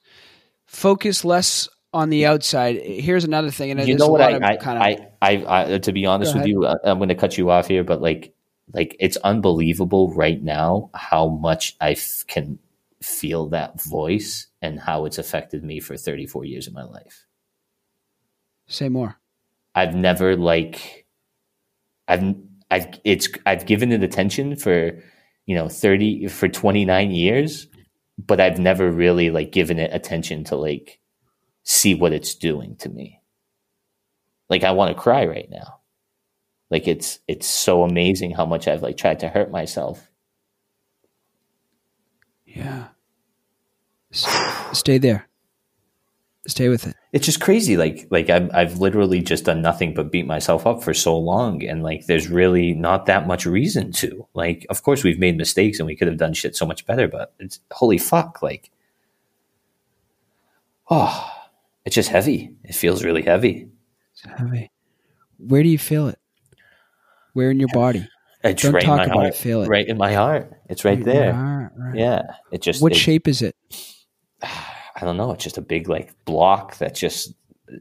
focus less on the outside. Here's another thing, and you know what I, I, kind of, I, I, I, to be honest with you, uh, I'm going to cut you off here, but like, like it's unbelievable right now how much I f- can feel that voice and how it's affected me for 34 years of my life. Say more. I've never like I've I've it's I've given it attention for you know 30 for 29 years but I've never really like given it attention to like see what it's doing to me. Like I want to cry right now. Like it's it's so amazing how much I've like tried to hurt myself yeah. Stay there. Stay with it. It's just crazy. Like, like I've, I've literally just done nothing but beat myself up for so long. And like, there's really not that much reason to. Like, of course, we've made mistakes and we could have done shit so much better, but it's holy fuck. Like, oh, it's just heavy. It feels really heavy. It's heavy. Where do you feel it? Where in your body? It's Don't right talk about heart. it. Feel it. Right in my heart. It's right, right there. Heart, right. Yeah. It just. What it, shape is it? I don't know. It's just a big like block that just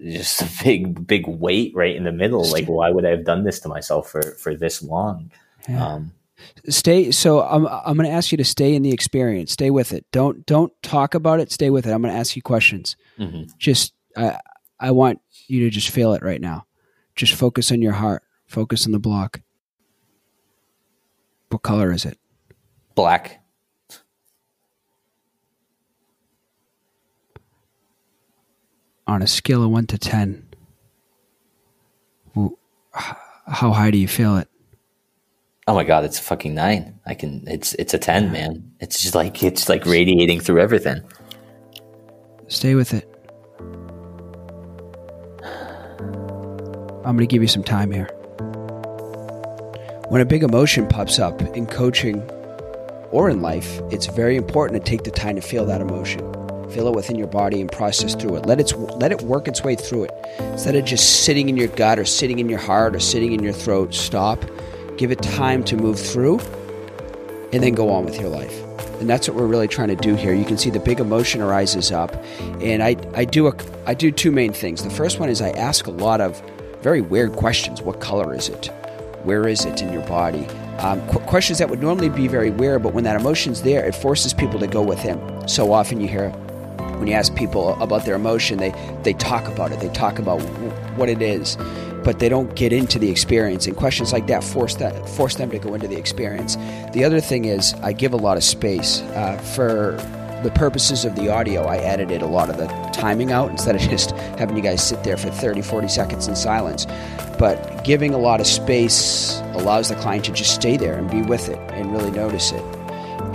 just a big big weight right in the middle. Like, why would I have done this to myself for for this long? Yeah. Um, stay. So I'm I'm going to ask you to stay in the experience. Stay with it. Don't don't talk about it. Stay with it. I'm going to ask you questions. Mm-hmm. Just I I want you to just feel it right now. Just focus on your heart. Focus on the block. What color is it? Black. On a scale of one to ten, How high do you feel it? Oh my god, it's a fucking nine. I can. It's it's a ten, man. It's just like it's like radiating through everything. Stay with it. I'm going to give you some time here. When a big emotion pops up in coaching or in life, it's very important to take the time to feel that emotion. Feel it within your body and process through it. Let it let it work its way through it. Instead of just sitting in your gut or sitting in your heart or sitting in your throat, stop. Give it time to move through and then go on with your life. And that's what we're really trying to do here. You can see the big emotion arises up, and I, I do a, I do two main things. The first one is I ask a lot of very weird questions. What color is it? Where is it in your body? Um, qu- questions that would normally be very weird, but when that emotion's there, it forces people to go with him. So often you hear when you ask people about their emotion, they, they talk about it. They talk about what it is, but they don't get into the experience. And questions like that force that force them to go into the experience. The other thing is I give a lot of space uh, for the purposes of the audio, I edited a lot of the timing out instead of just having you guys sit there for 30, 40 seconds in silence. But giving a lot of space allows the client to just stay there and be with it and really notice it.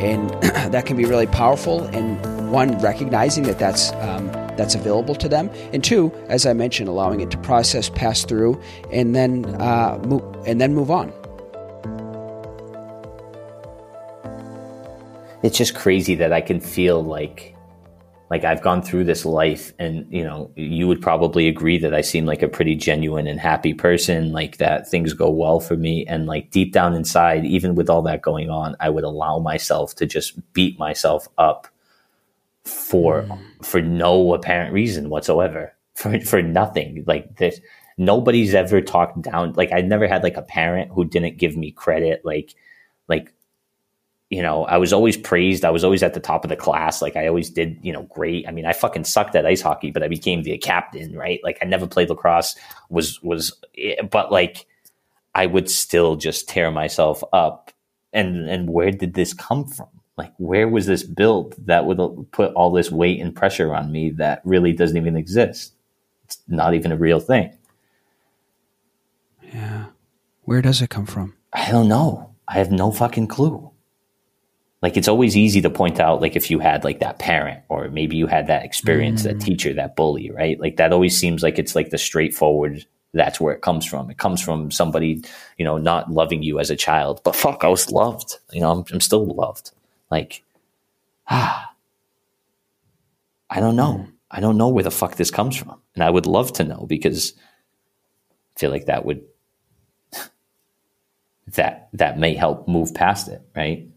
And that can be really powerful. And one, recognizing that that's um, that's available to them, and two, as I mentioned, allowing it to process, pass through, and then uh, move, and then move on. it's just crazy that I can feel like like I've gone through this life and you know you would probably agree that I seem like a pretty genuine and happy person like that things go well for me and like deep down inside even with all that going on I would allow myself to just beat myself up for mm. for no apparent reason whatsoever for for nothing like this nobody's ever talked down like I never had like a parent who didn't give me credit like like you know, I was always praised. I was always at the top of the class. Like I always did, you know, great. I mean, I fucking sucked at ice hockey, but I became the captain, right? Like I never played lacrosse was, was, eh, but like I would still just tear myself up. And, and where did this come from? Like, where was this built that would put all this weight and pressure on me that really doesn't even exist? It's not even a real thing. Yeah. Where does it come from? I don't know. I have no fucking clue like it's always easy to point out like if you had like that parent or maybe you had that experience mm. that teacher that bully right? Like that always seems like it's like the straightforward that's where it comes from. It comes from somebody you know not loving you as a child. But fuck i was loved. You know i'm, I'm still loved. Like ah i don't know. Mm. i don't know where the fuck this comes from. And i would love to know because i feel like that would that that may help move past it right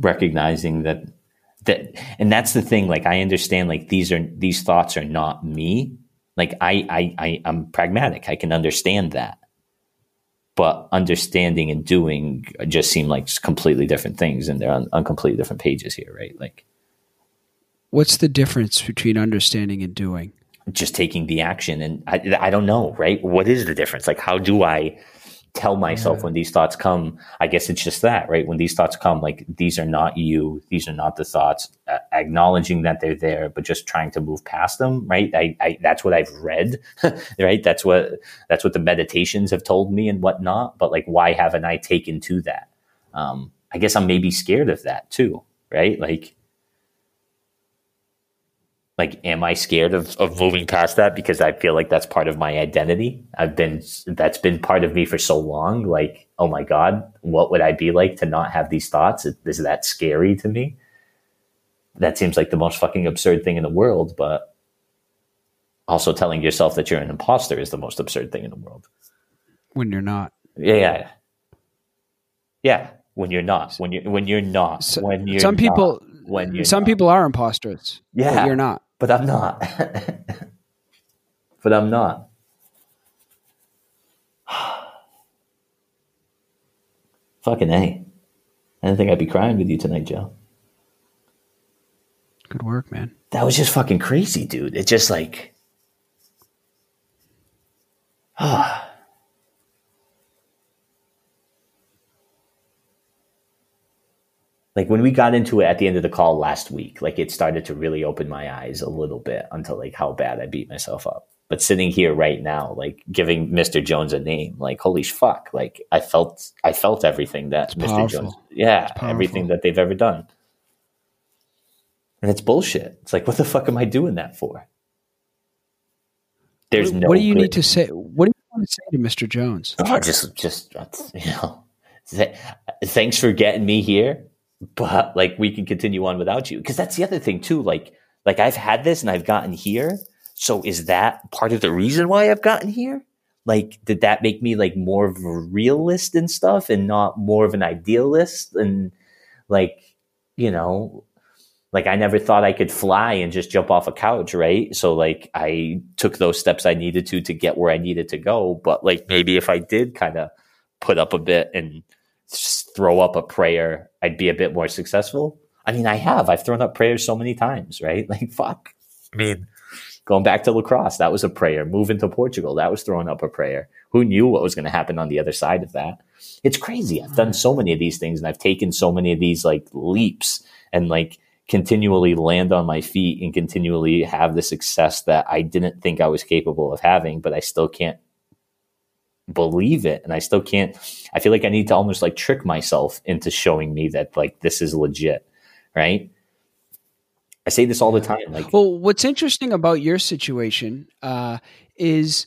recognizing that that and that's the thing like i understand like these are these thoughts are not me. Like i i, I i'm pragmatic. I can understand that. But understanding and doing just seem like completely different things and they're on, on completely different pages here right? Like what's the difference between understanding and doing? Just taking the action and I, I don't know right? What is the difference? Like how do i tell myself yeah. when these thoughts come i guess it's just that right? When these thoughts come like these are not you these are not the thoughts uh, acknowledging that they're there but just trying to move past them right? I, I that's what i've read right? That's what that's what the meditations have told me and whatnot but like why haven't i taken to that? Um i guess i'm maybe scared of that too right? Like like am i scared of, of moving past that? Because i feel like that's part of my identity. I've been that's been part of me for so long. Like oh my god what would i be like to not have these thoughts? Is that scary to me? That seems like the most fucking absurd thing in the world but also telling yourself that you're an imposter is the most absurd thing in the world. When you're not. Yeah yeah when you're not. When you when you're not. So, when you're some people when you some not. people are imposters yeah. you're not but I'm not. but I'm not. Fucking A. I didn't think I'd be crying with you tonight, Joe. Good work, man. That was just fucking crazy, dude. It just like. Ah. Like when we got into it at the end of the call last week, like it started to really open my eyes a little bit until like how bad I beat myself up. But sitting here right now, like giving Mr. Jones a name, like holy fuck, like I felt I felt everything that Mr. powerful. Jones, yeah, everything that they've ever done. And it's bullshit. It's like, what the fuck am I doing that for? There's what, no. what do you good- need to say? What do you want to say to Mr. Jones? Oh, just, just you know, th- thanks for getting me here, but like we can continue on without you. Because that's the other thing too. Like, like I've had this and I've gotten here. So is that part of the reason why I've gotten here? Like, did that make me like more of a realist and stuff, and not more of an idealist? And like, you know, like I never thought I could fly and just jump off a couch, right? So like I took those steps I needed to to get where I needed to go. But like maybe if I did kind of put up a bit and throw up a prayer, I'd be a bit more successful. I mean, I have. I've thrown up prayers so many times, right? Like fuck. I mean, going back to lacrosse, that was a prayer. Moving to Portugal, that was throwing up a prayer. Who knew what was going to happen on the other side of that? It's crazy. I've done so many of these things and I've taken so many of these like leaps and like continually land on my feet and continually have the success that I didn't think I was capable of having, but I still can't believe it. And I still can't, I feel like I need to almost like trick myself into showing me that like this is legit, right? I say this all the time. Like, Well, what's interesting about your situation uh, is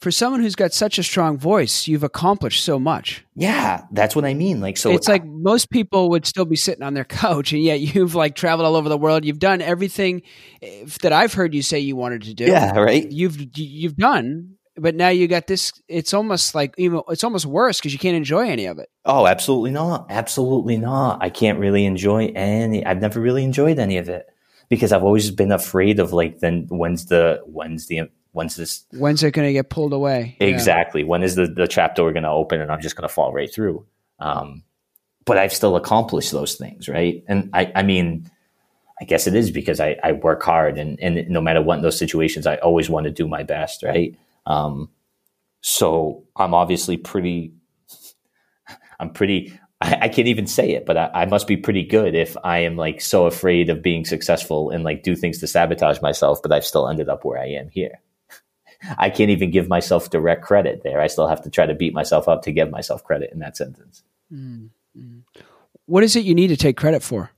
for someone who's got such a strong voice, you've accomplished so much. yeah, that's what I mean. Like, so it's like most people would still be sitting on their couch, and yet you've like traveled all over the world. You've done everything eh, that I've heard you say you wanted to do. yeah, right. you've you've done, but now you got this. It's almost like even it's almost worse because you can't enjoy any of it. Oh, absolutely not. Absolutely not. I can't really enjoy any. I've never really enjoyed any of it because I've always been afraid of like then when's the when's the when's this When's it going to get pulled away? Yeah. exactly when is the the trap door going to open and I'm just going to fall right through. Um, but I've still accomplished those things, right? And I I mean. I guess it is because I, I work hard and, and no matter what in those situations, I always want to do my best, right? Um, so I'm obviously pretty I'm pretty. I, I can't even say it, but I, I must be pretty good if I am like so afraid of being successful and like do things to sabotage myself. But I've still ended up where I am here. I can't even give myself direct credit there. I still have to try to beat myself up to give myself credit in that sentence. What is it you need to take credit for?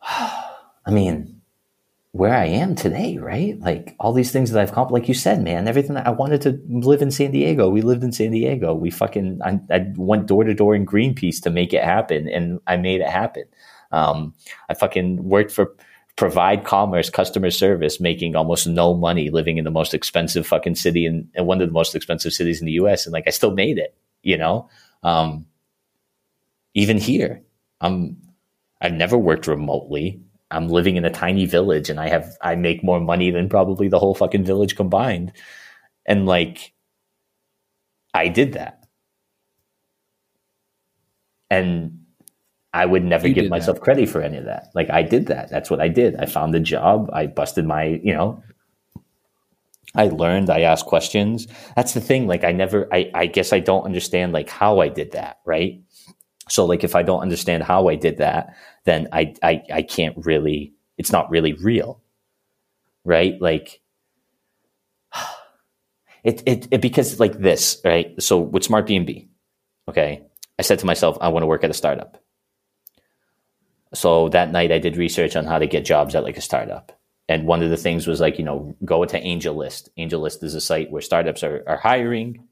I mean, where I am today, right? Like all these things that I've accomplished, like you said, man, everything that I wanted to live in San Diego. We lived in San Diego. We fucking, I, I went door to door in Greenpeace to make it happen and I made it happen. Um, I fucking worked for Provide Commerce customer service, making almost no money, living in the most expensive fucking city in one of the most expensive cities in the US. And like, I still made it, you know? Um, even here, I'm, I've never worked remotely. I'm living in a tiny village and I have I make more money than probably the whole fucking village combined. And like I did that. And I would never You give myself credit for any of that. Like I did that. That's what I did. I found a job. I busted my, you know, I learned, I asked questions. That's the thing. Like I never I, I guess I don't understand like how I did that, right? So like if I don't understand how I did that, then I I I can't really it's not really real. Right? Like it it, it because like this, right? So with Smartbnb, okay? I said to myself, I want to work at a startup. So that night I did research on how to get jobs at like a startup. And one of the things was like, you know, go to AngelList. Angel List is a site where startups are, are hiring.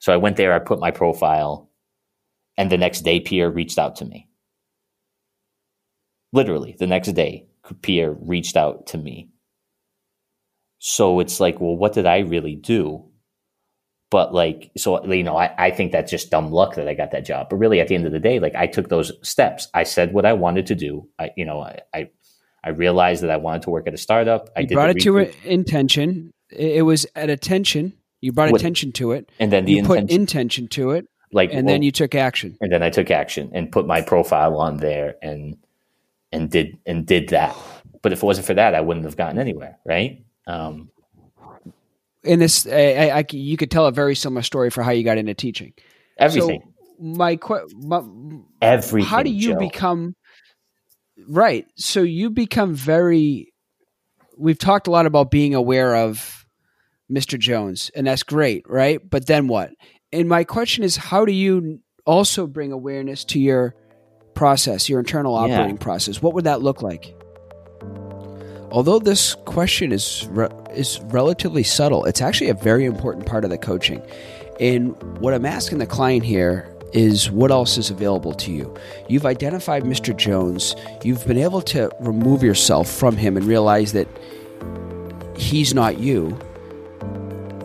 So I went there, I put my profile, and the next day Pierre reached out to me. Literally, the next day, Pierre reached out to me. So it's like, well, what did I really do? But like, so you know, I, I think that's just dumb luck that I got that job. But really, at the end of the day, like I took those steps. I said what I wanted to do. I, you know, I, I, I realized that I wanted to work at a startup. I brought it to intention. It was at attention. You brought attention to it. and then the You put intention, intention to it, like, and well, then you took action. and then I took action and put my profile on there and and did and did that. But if it wasn't for that, I wouldn't have gotten anywhere, right? Um, In this, I, I- you could tell a very similar story for how you got into teaching. everything, So my, que- my everything. how do you Joe. become right so you become very we've talked a lot about being aware of Mr. Jones, and that's great, right? But then what? And my question is, how do you also bring awareness to your process, your internal operating yeah. process? What would that look like? Although this question is re- is relatively subtle, it's actually a very important part of the coaching. And what I'm asking the client here is what else is available to you. You've identified Mr. Jones. You've been able to remove yourself from him and realize that he's not you.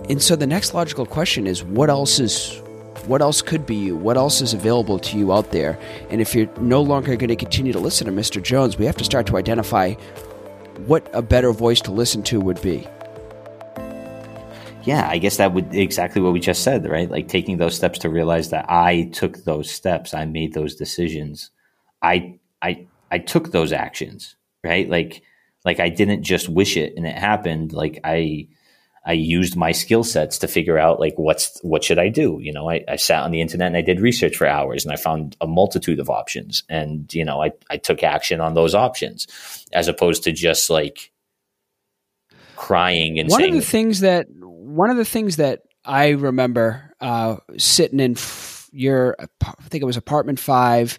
And so the next logical question is what else is what else could be you? What else is available to you out there? And if you're no longer going to continue to listen to Mr. Jones, we have to start to identify what a better voice to listen to would be. Yeah, I guess that would exactly what we just said, right? Like taking those steps to realize that I took those steps, I made those decisions. I I I took those actions, right? Like like I didn't just wish it and it happened. Like I I used my skill sets to figure out like what's what should I do. You know, I, I, sat on the internet and I did research for hours and I found a multitude of options. And, you know, I, I took action on those options as opposed to just like crying and one saying, of the things that one of the things that I remember uh, sitting in f- your I think it was apartment five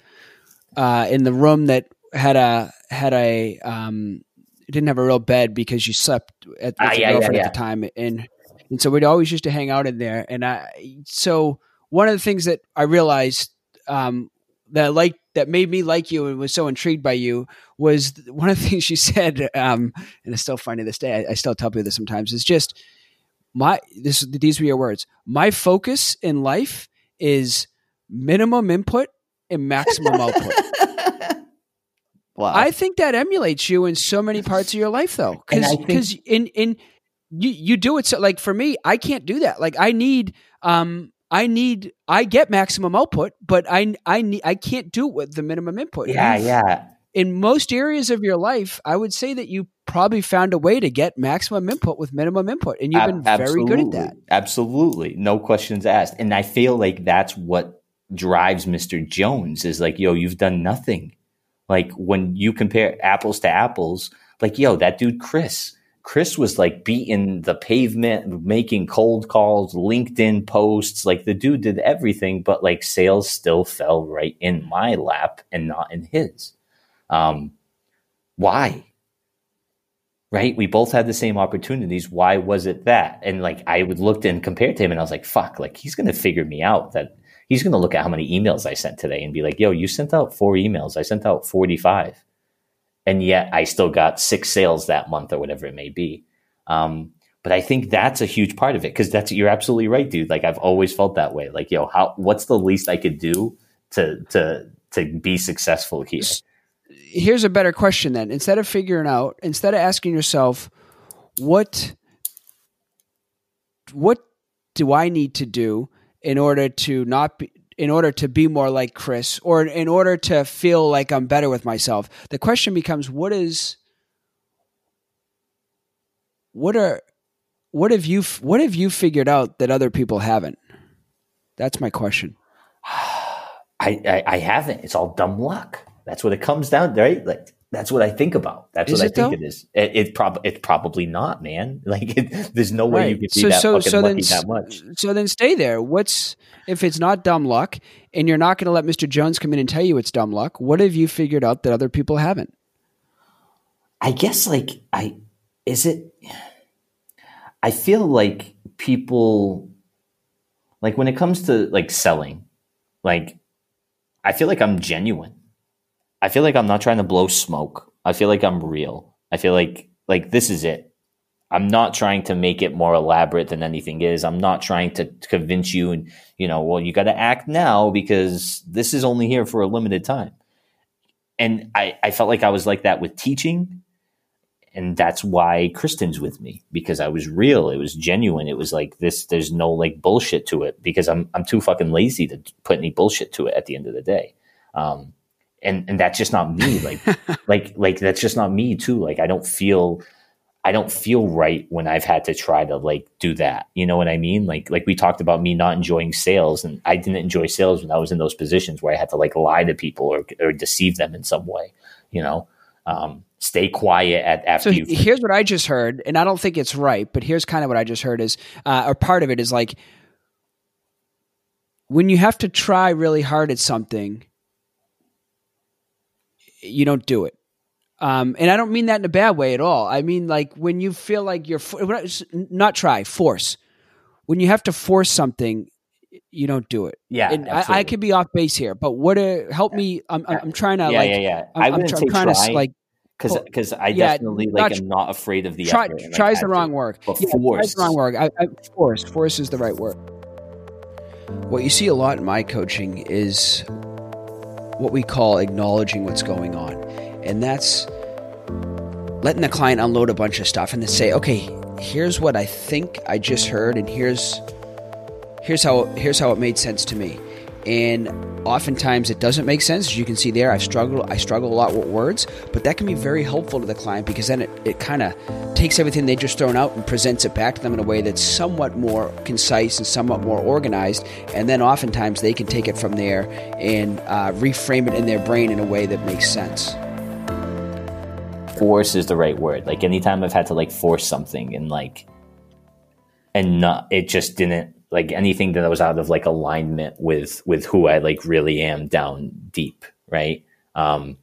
uh, in the room that had a had a um, didn't have a real bed because you slept at, with your yeah, girlfriend yeah, yeah. at the time, and and so we'd always used to hang out in there. And I so one of the things that I realized um, that like that made me like you and was so intrigued by you was one of the things she said, um, and it's still funny to this day. I, I still tell people this sometimes. It's just my this these were your words. My focus in life is minimum input and maximum output. Wow. I think that emulates you in so many parts of your life, though, because because in in you you do it so like for me, I can't do that. Like I need um I need I get maximum output, but I I need I can't do it with the minimum input. Yeah, You've, yeah. In most areas of your life, I would say that you probably found a way to get maximum input with minimum input, and you've been very good at that. Absolutely, no questions asked. And I feel like that's what drives Mr. Jones is like, yo, you've done nothing like when you compare apples to apples, like, yo, that dude, Chris, Chris was like beating the pavement, making cold calls, LinkedIn posts. Like the dude did everything, but like sales still fell right in my lap and not in his. Um, why? Right? We both had the same opportunities. Why was it that? And like I would look and compare to him and I was like, fuck, like he's to figure me out that he's going to look at how many emails I sent today and be like, yo, you sent out four emails. I sent out 45. And yet I still got six sales that month or whatever it may be. Um, but I think that's a huge part of it because that's you're absolutely right, dude. Like I've always felt that way. Like, yo, how what's the least I could do to to to be successful here? Here's a better question then. Instead of figuring out, instead of asking yourself, what what do I need to do in order to not be in order to be more like Chris or in order to feel like I'm better with myself. The question becomes what is what are what have you what have you figured out that other people haven't? That's my question. I, I, I haven't. It's all dumb luck. That's what it comes down, to, right? Like that's what I think about. That's is what I think though? it is. It, it prob- it's probably not, man. Like it, there's no way right. you could be so, that so, fucking so lucky then, that much. So then stay there. What's if it's not dumb luck and you're not going to let Mr. Jones come in and tell you it's dumb luck? What have you figured out that other people haven't? I guess like I is it. I feel like people like when it comes to like selling, like I feel like I'm genuine I feel like I'm not trying to blow smoke. I feel like I'm real. I feel like like this is it. I'm not trying to make it more elaborate than anything is. I'm not trying to convince you and you know, well, you got to act now because this is only here for a limited time. And I, I felt like I was like that with teaching. And that's why Kristen's with me because I was real. It was genuine. It was like this, there's no like bullshit to it because I'm, I'm too fucking lazy to put any bullshit to it at the end of the day. Um, and and that's just not me like like like that's just not me too like i don't feel i don't feel right when i've had to try to like do that you know what i mean like like we talked about me not enjoying sales and i didn't enjoy sales when i was in those positions where i had to like lie to people or, or deceive them in some way you know Um, stay quiet at after so. Here's what I just heard, and I don't think it's right, but here's kind of what I just heard is, uh, or part of it is like when you have to try really hard at something, you don't do it. Um, and I don't mean that in a bad way at all. I mean like when you feel like you're not try force. When you have to force something, you don't do it. Yeah, and I, I, could be off base here, but what? Uh, help me. I'm, I'm, I'm trying to yeah, like. Yeah, yeah, I'm, I wouldn't I'm, say trying try, to like because because I yeah, definitely like not, am not afraid of the try, effort. Try is the wrong word. But yeah, force. the wrong word. I, I, force. Force is the right word. What you see a lot in my coaching is what we call acknowledging what's going on, and that's letting the client unload a bunch of stuff and then say, okay, here's what I think I just heard, and here's here's how here's how it made sense to me. And oftentimes it doesn't make sense. As you can see there, I struggle I struggle a lot with words, but that can be very helpful to the client because then it, it kind of takes everything they just thrown out and presents it back to them in a way that's somewhat more concise and somewhat more organized. And then oftentimes they can take it from there and uh, reframe it in their brain in a way that makes sense force is the right word. Like anytime I've had to like force something and like and not it just didn't like anything that was out of like alignment with with who I like really am down deep, right? Um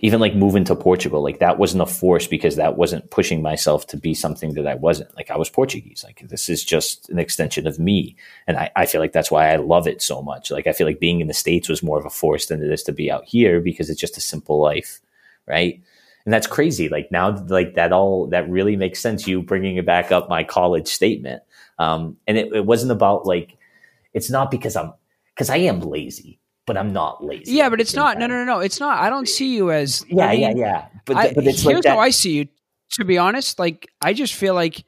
even like moving to Portugal, like that wasn't a force because that wasn't pushing myself to be something that I wasn't. Like I was Portuguese. Like this is just an extension of me. And I, I feel like that's why I love it so much. Like I feel like being in the States was more of a force than it is to be out here because it's just a simple life. Right and that's crazy like now like that all that really makes sense you bringing it back up my college statement um and it, it wasn't about like it's not because i'm because i am lazy but i'm not lazy. Yeah but it's not. No no no no. It's not. I don't see you as yeah I mean, yeah. Yeah but, I, but it's here's like how i see you to be honest. Like i just feel like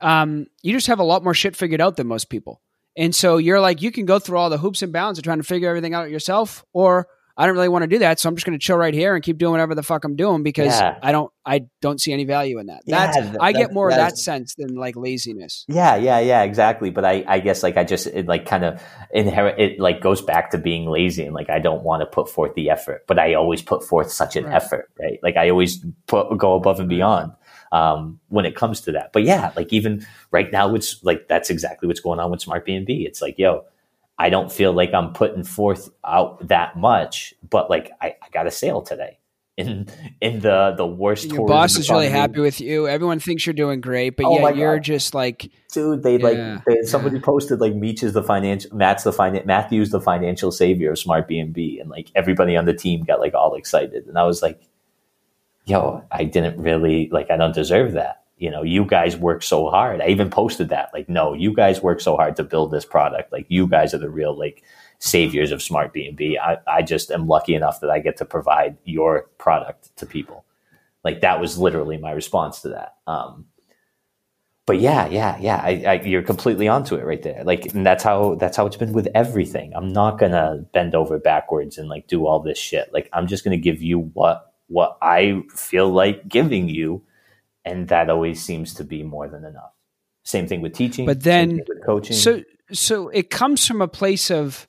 um you just have a lot more shit figured out than most people. And so you're like you can go through all the hoops and bounds of trying to figure everything out yourself or I don't really want to do that, so I'm just going to chill right here and keep doing whatever the fuck I'm doing because yeah. I don't I don't see any value in that. That's that, I get more of that is, sense than like laziness. Yeah, yeah, yeah, exactly. But I I guess like I just it like kind of inherit it like goes back to being lazy and like I don't want to put forth the effort, but I always put forth such an right. effort, right? Like I always put go above and beyond um, when it comes to that. But yeah, like even right now, it's like that's exactly what's going on with Smartbnb. It's like, yo, I don't feel like I'm putting forth out that much, but like I, I got a sale today in in the the worst. Your boss is really happy with you. Everyone thinks you're doing great, but oh yeah, you're just like, dude. They yeah, like they, somebody posted like Meech is the financial Matt's the finance Matthew's the financial savior of Smartbnb, and like everybody on the team got like all excited, and I was like, yo, I didn't really like I don't deserve that you know, you guys work so hard. I even posted that, like, no, you guys work so hard to build this product. Like, you guys are the real like saviors of Smartbnb. I, I just am lucky enough that I get to provide your product to people. Like that was literally my response to that. Um, but yeah, yeah, yeah, I, I, you're completely onto it right there. Like, and that's how that's how it's been with everything. I'm not gonna bend over backwards and like do all this shit. Like, I'm just gonna give you what what I feel like giving you and that always seems to be more than enough. Same thing with teaching, but then coaching. So, so it comes from a place of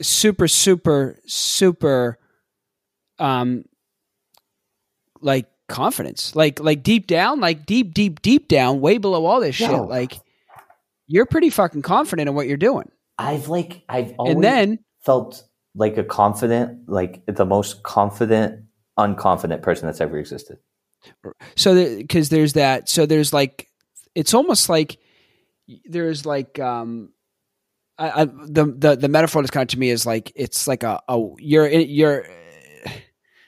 super, super, super, um, like confidence, like like deep down, like deep, deep, deep down, way below all this Yo. shit. Like you're pretty fucking confident in what you're doing. I've like I've always and then felt like a confident, like the most confident, unconfident person that's ever existed. So because there's that, so there's like, it's almost like there's like, um, I, I, the the the metaphor that's kind of to me is like it's like a, a you're you're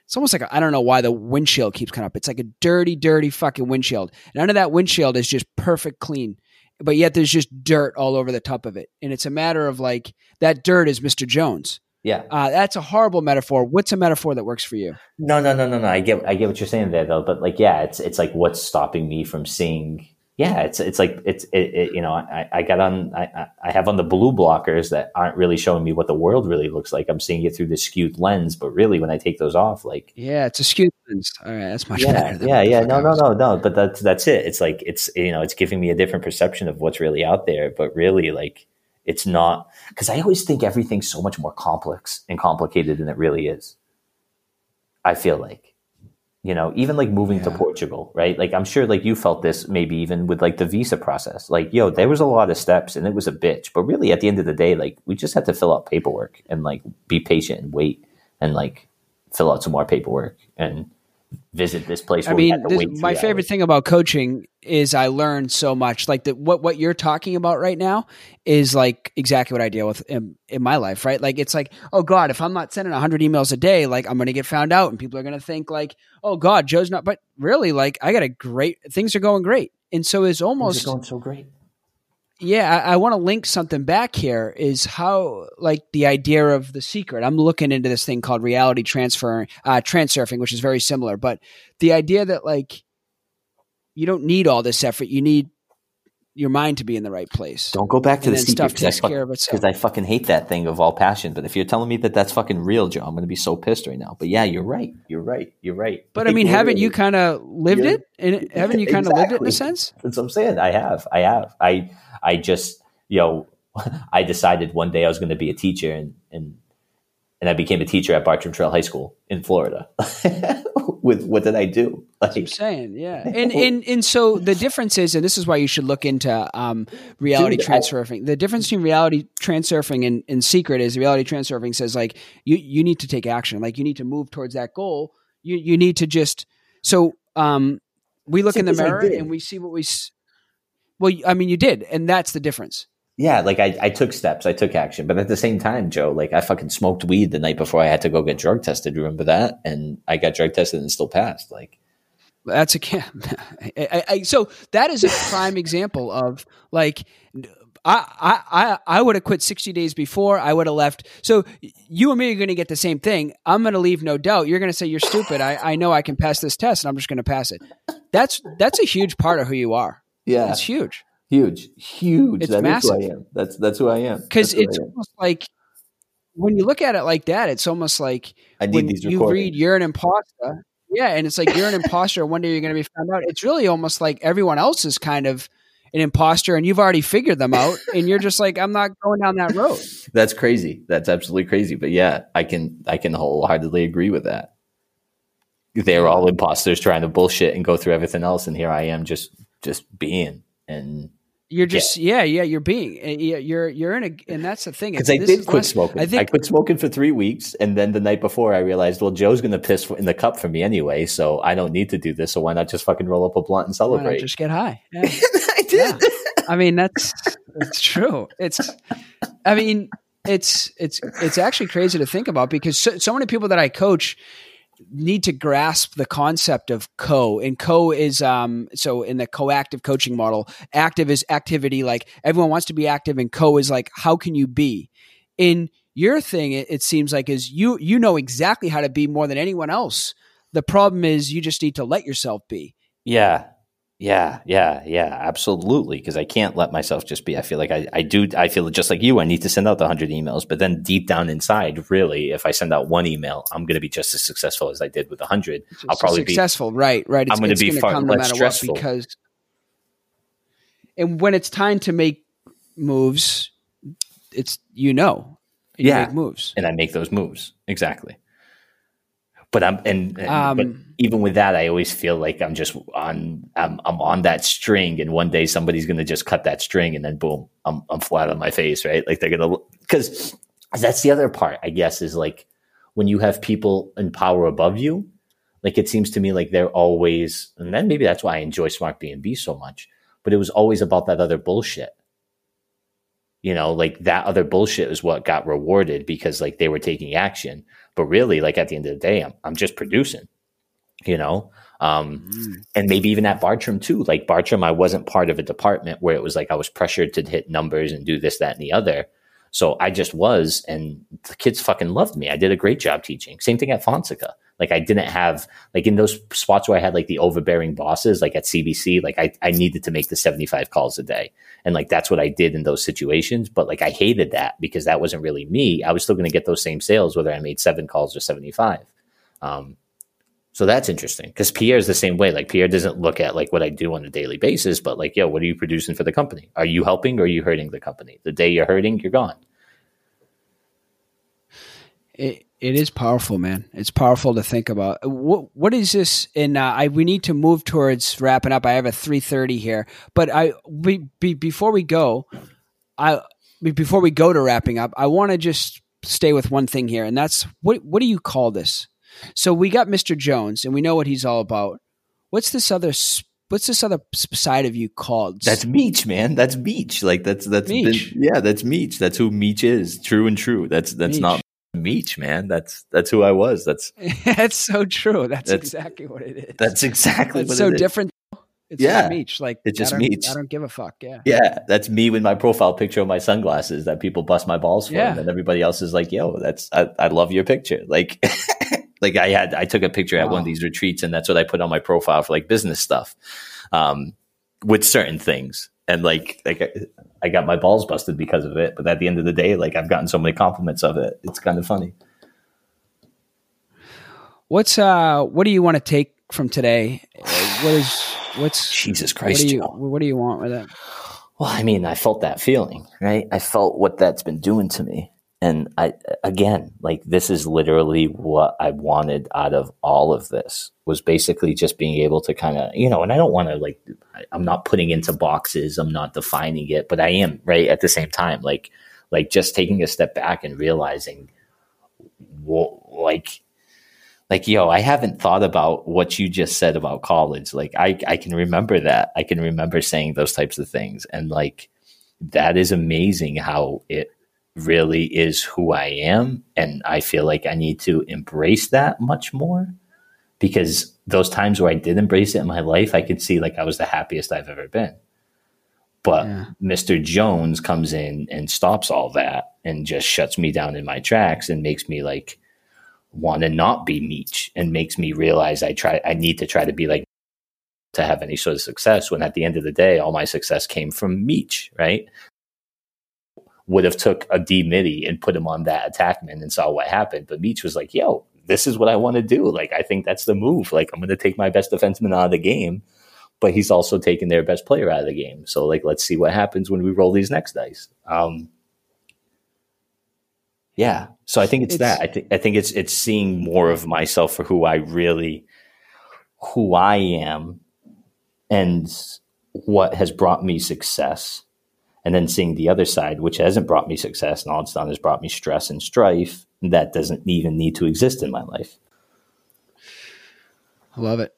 it's almost like I don't know why the windshield keeps coming up. It's like a dirty, dirty fucking windshield, and under that windshield is just perfect clean, but yet there's just dirt all over the top of it, and it's a matter of like that dirt is Mister Jones. Yeah, uh, that's a horrible metaphor. What's a metaphor that works for you? No, no, no, no, no. I get, I get what you're saying there, though. But like, yeah, it's, it's like what's stopping me from seeing. Yeah, it's, it's like it's, it, it, you know, I, I got on, I, I have on the blue blockers that aren't really showing me what the world really looks like. I'm seeing it through the skewed lens, but really, when I take those off, like, yeah, it's a skewed lens. All right, that's much yeah, better. yeah, yeah. No, no, no, no. But that's that's it. It's like it's you know, it's giving me a different perception of what's really out there. But really, like it's not because I always think everything's so much more complex and complicated than it really is. I feel like you know even like moving Yeah. to portugal right like i'm sure like you felt this maybe even with like the visa process like yo there was a lot of steps and it was a bitch but really at the end of the day like we just had to fill out paperwork and like be patient and wait and like fill out some more paperwork and visit this place I where we mean, had to this, wait my three favorite hours. thing about coaching is I learned so much. Like that, what what you're talking about right now is like exactly what I deal with in, in my life. Right? Like it's like, oh God, if I'm not sending 100 emails a day, like I'm going to get found out, and people are going to think like, oh God, Joe's not. But really, like I got a great things are going great, and so it's Things are almost going so great yeah i, I want to link something back here is how like the idea of the secret. I'm looking into this thing called reality transfer uh transurfing which is very similar but the idea that like you don't need all this effort you need your mind to be in the right place don't go back to and the stuff takes care of itself because I fucking hate that thing of all passion. But if you're telling me that that's fucking real, Joe, I'm going to be so pissed right now. But yeah, you're right. You're right. You're right. but i mean haven't you kind of lived it and haven't you kind of lived it in a sense That's what I'm saying. I have. I have. I I just you know I decided one day I was going to be a teacher and and and I became a teacher at Bartram Trail High School in Florida. With what did I do? I'm Like, saying, yeah, and and and so the difference is, and this is why you should look into um, reality Dude, I- The difference between reality transurfing and, and secret is reality transurfing says like you you need to take action, like you need to move towards that goal. You you need to just so um, we look in the mirror and we see what we. Well, I mean, you did, and that's the difference. yeah, like I, I took steps, I took action, but at the same time, Joe, like I fucking smoked weed the night before I had to go get drug tested. Remember that? And I got drug tested and still passed. Like, That's a yeah. I, I, I- so that is a prime example of like I I I, I would have quit sixty days before. I would have left. So you and me are going to get the same thing. I'm going to leave, no doubt. You're going to say you're stupid. I I know I can pass this test, and I'm just going to pass it. That's that's a huge part of who you are. yeah, It's huge huge, huge. It's That is massive. who I am. That's that's who I am. because That's who I it's am. almost like when you look at it like that, it's almost like I need when these you read you're an imposter. Yeah, and it's like you're an imposter. One day you're going to be found out. It's really almost like everyone else is kind of an imposter, and you've already figured them out, and you're just like, I'm not going down that road. That's crazy. That's absolutely crazy. But yeah, I can I can wholeheartedly agree with that. They're all imposters trying to bullshit and go through everything else, and here I am just just being and You're just yeah, yeah. You're being eh, yeah, you're you're in a, and that's the thing. because I did quit smoking. I I, quit smoking for three weeks, and then the night before I realized, well, Joe's going to piss in the cup for me anyway, so I don't need to do this. So why not just fucking roll up a blunt and celebrate? just get high. Yeah. I did. I mean, that's it's true. It's, I mean, it's it's it's actually crazy to think about because so, so many people that I coach need to grasp the concept of co and co is um so in the coactive coaching model active is activity like everyone wants to be active and co is like how can you be? In your thing it, it seems like is you you know exactly how to be more than anyone else. The problem is you just need to let yourself be. Yeah. Yeah, yeah, yeah, absolutely. Because I can't let myself just be. I feel like I, I do. I feel just like you. I need to send out the hundred emails, but then deep down inside, really, if I send out one email, I'm going to be just as successful as I did with a hundred. I'll probably be. successful, right? Right. It's, I'm gonna be gonna far come no less stressful. because, and when it's time to make moves, it's you know, you Yeah. make moves. and I make those moves exactly. But I'm and, and- Um, but even with that, I always feel like I'm just on I'm I'm on that string, and one day somebody's going to just cut that string, and then boom, I'm I'm flat on my face, right? Like they're gonna because that's the other part, I guess, is like when you have people in power above you. Like it seems to me like they're always, and then maybe that's why I enjoy Smartbnb so much. But it was always about that other bullshit you know like that other bullshit is what got rewarded because like they were taking action but really like at the end of the day i'm, I'm just producing you know? Um and maybe even at bartram too like bartram i wasn't part of a department where it was like i was pressured to hit numbers and do this that and the other. So i just was and the kids fucking loved me. I did a great job teaching. Same thing at fonseca. Like i didn't have like in those spots where i had like the overbearing bosses like at cbc like i, I needed to make the 75 calls a day. And like that's what I did in those situations. But like I hated that because that wasn't really me. I was still going to get those same sales whether I made seven calls or seventy five. Um, so that's interesting because Pierre is the same way. Like Pierre doesn't look at like what I do on a daily basis, but like, yo, what are you producing for the company? Are you helping or are you hurting the company? The day you're hurting, you're gone. It, It is powerful, man. It's powerful to think about. What what is this? And uh, I we need to move towards wrapping up. I have a three thirty here, but I we, be, before we go, I before we go to wrapping up, I want to just stay with one thing here, and that's what what do you call this? So we got Mr. Jones, and we know what he's all about. What's this other? What's this other side of you called? That's Meech, man. That's Meech. Like that's that's Meech. Been, yeah, that's Meech. That's who Meech is. True and true. That's that's Meech. not Meech, man. That's that's who I was. That's that's so true. That's, that's, exactly what it is. That's exactly that's so different. It's yeah, Meech. Like it's just I Meech. I don't give a fuck. Yeah, yeah. That's me with my profile picture of my sunglasses that people bust my balls for, yeah. and everybody else is like, "Yo, that's I, I love your picture." Like, like I had I took a picture at one of these retreats, and that's what I put on my profile for like business stuff, um, with certain things, and like like I got my balls busted because of it. But at the end of the day, like I've gotten so many compliments of it, it's kind of funny. What's uh what do you want to take from today? What is what's Jesus Christ? What do you, what do you want with it? Well, I mean, I felt that feeling, right? I felt what that's been doing to me. And I again, like this is literally what I wanted out of all of this was basically just being able to kind of, you know, and I don't want to like I'm not putting into boxes, I'm not defining it, but I am, right? At the same time, like like just taking a step back and realizing what like like yo i haven't thought about what you just said about college. Like i i can remember that. I can remember saying those types of things. And like that is amazing how it really is who i am. And i feel like i need to embrace that much more because those times where i did embrace it in my life i could see like i was the happiest i've ever been. But yeah. mr jones comes in and stops all that and just shuts me down in my tracks and makes me like want to not be Meech and makes me realize I try I need to try to be like to have any sort of success when at the end of the day all my success came from Meech, right? Would have took a D midi and put him on that attackman and saw what happened. But Meech was like, yo, this is what I want to do. Like I think that's the move. Like I'm gonna take my best defenseman out of the game, but he's also taking their best player out of the game. So like let's see what happens when we roll these next dice. Um yeah. So I think it's, it's that. I think I think it's it's seeing more of myself for who I really who I am and what has brought me success. And then seeing the other side, which hasn't brought me success, and all it's done has brought me stress and strife that doesn't even need to exist in my life. I love it.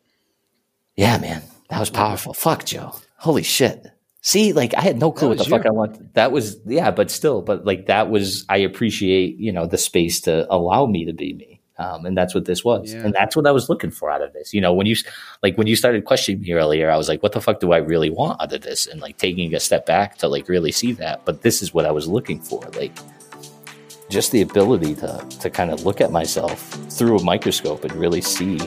Yeah, man. That was powerful. Fuck, Joe. Holy shit. See, like I had no clue what the fuck I want. That was yeah, but still, but like that was I appreciate you know the space to allow me to be me, um, and that's what this was, yeah. and that's what I was looking for out of this. You know, when you like when you started questioning me earlier, I was like, what the fuck do I really want out of this? And like taking a step back to like really see that. But this is what I was looking for, like just the ability to to kind of look at myself through a microscope and really see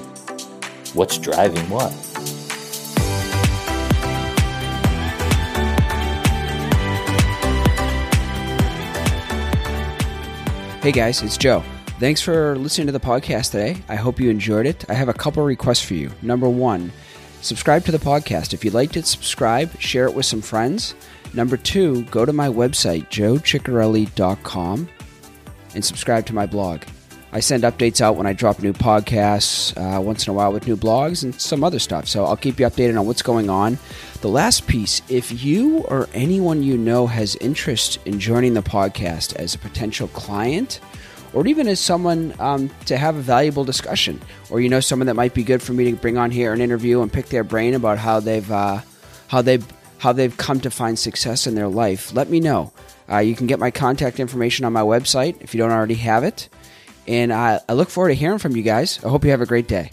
what's driving what. Hey guys, it's Joe. Thanks for listening to the podcast today. I hope you enjoyed it. I have a couple requests for you. Number one, subscribe to the podcast. If you liked it, subscribe, share it with some friends. Number two, go to my website, joechiccarelli.com, and subscribe to my blog. I send updates out when I drop new podcasts, uh, once in a while with new blogs and some other stuff. So I'll keep you updated on what's going on. The last piece if you or anyone you know has interest in joining the podcast as a potential client, or even as someone um, to have a valuable discussion, or you know someone that might be good for me to bring on here and interview and pick their brain about how they've uh, how they've how they've come to find success in their life, let me know. Uh, you can get my contact information on my website if you don't already have it. And I, I look forward to hearing from you guys. I hope you have a great day.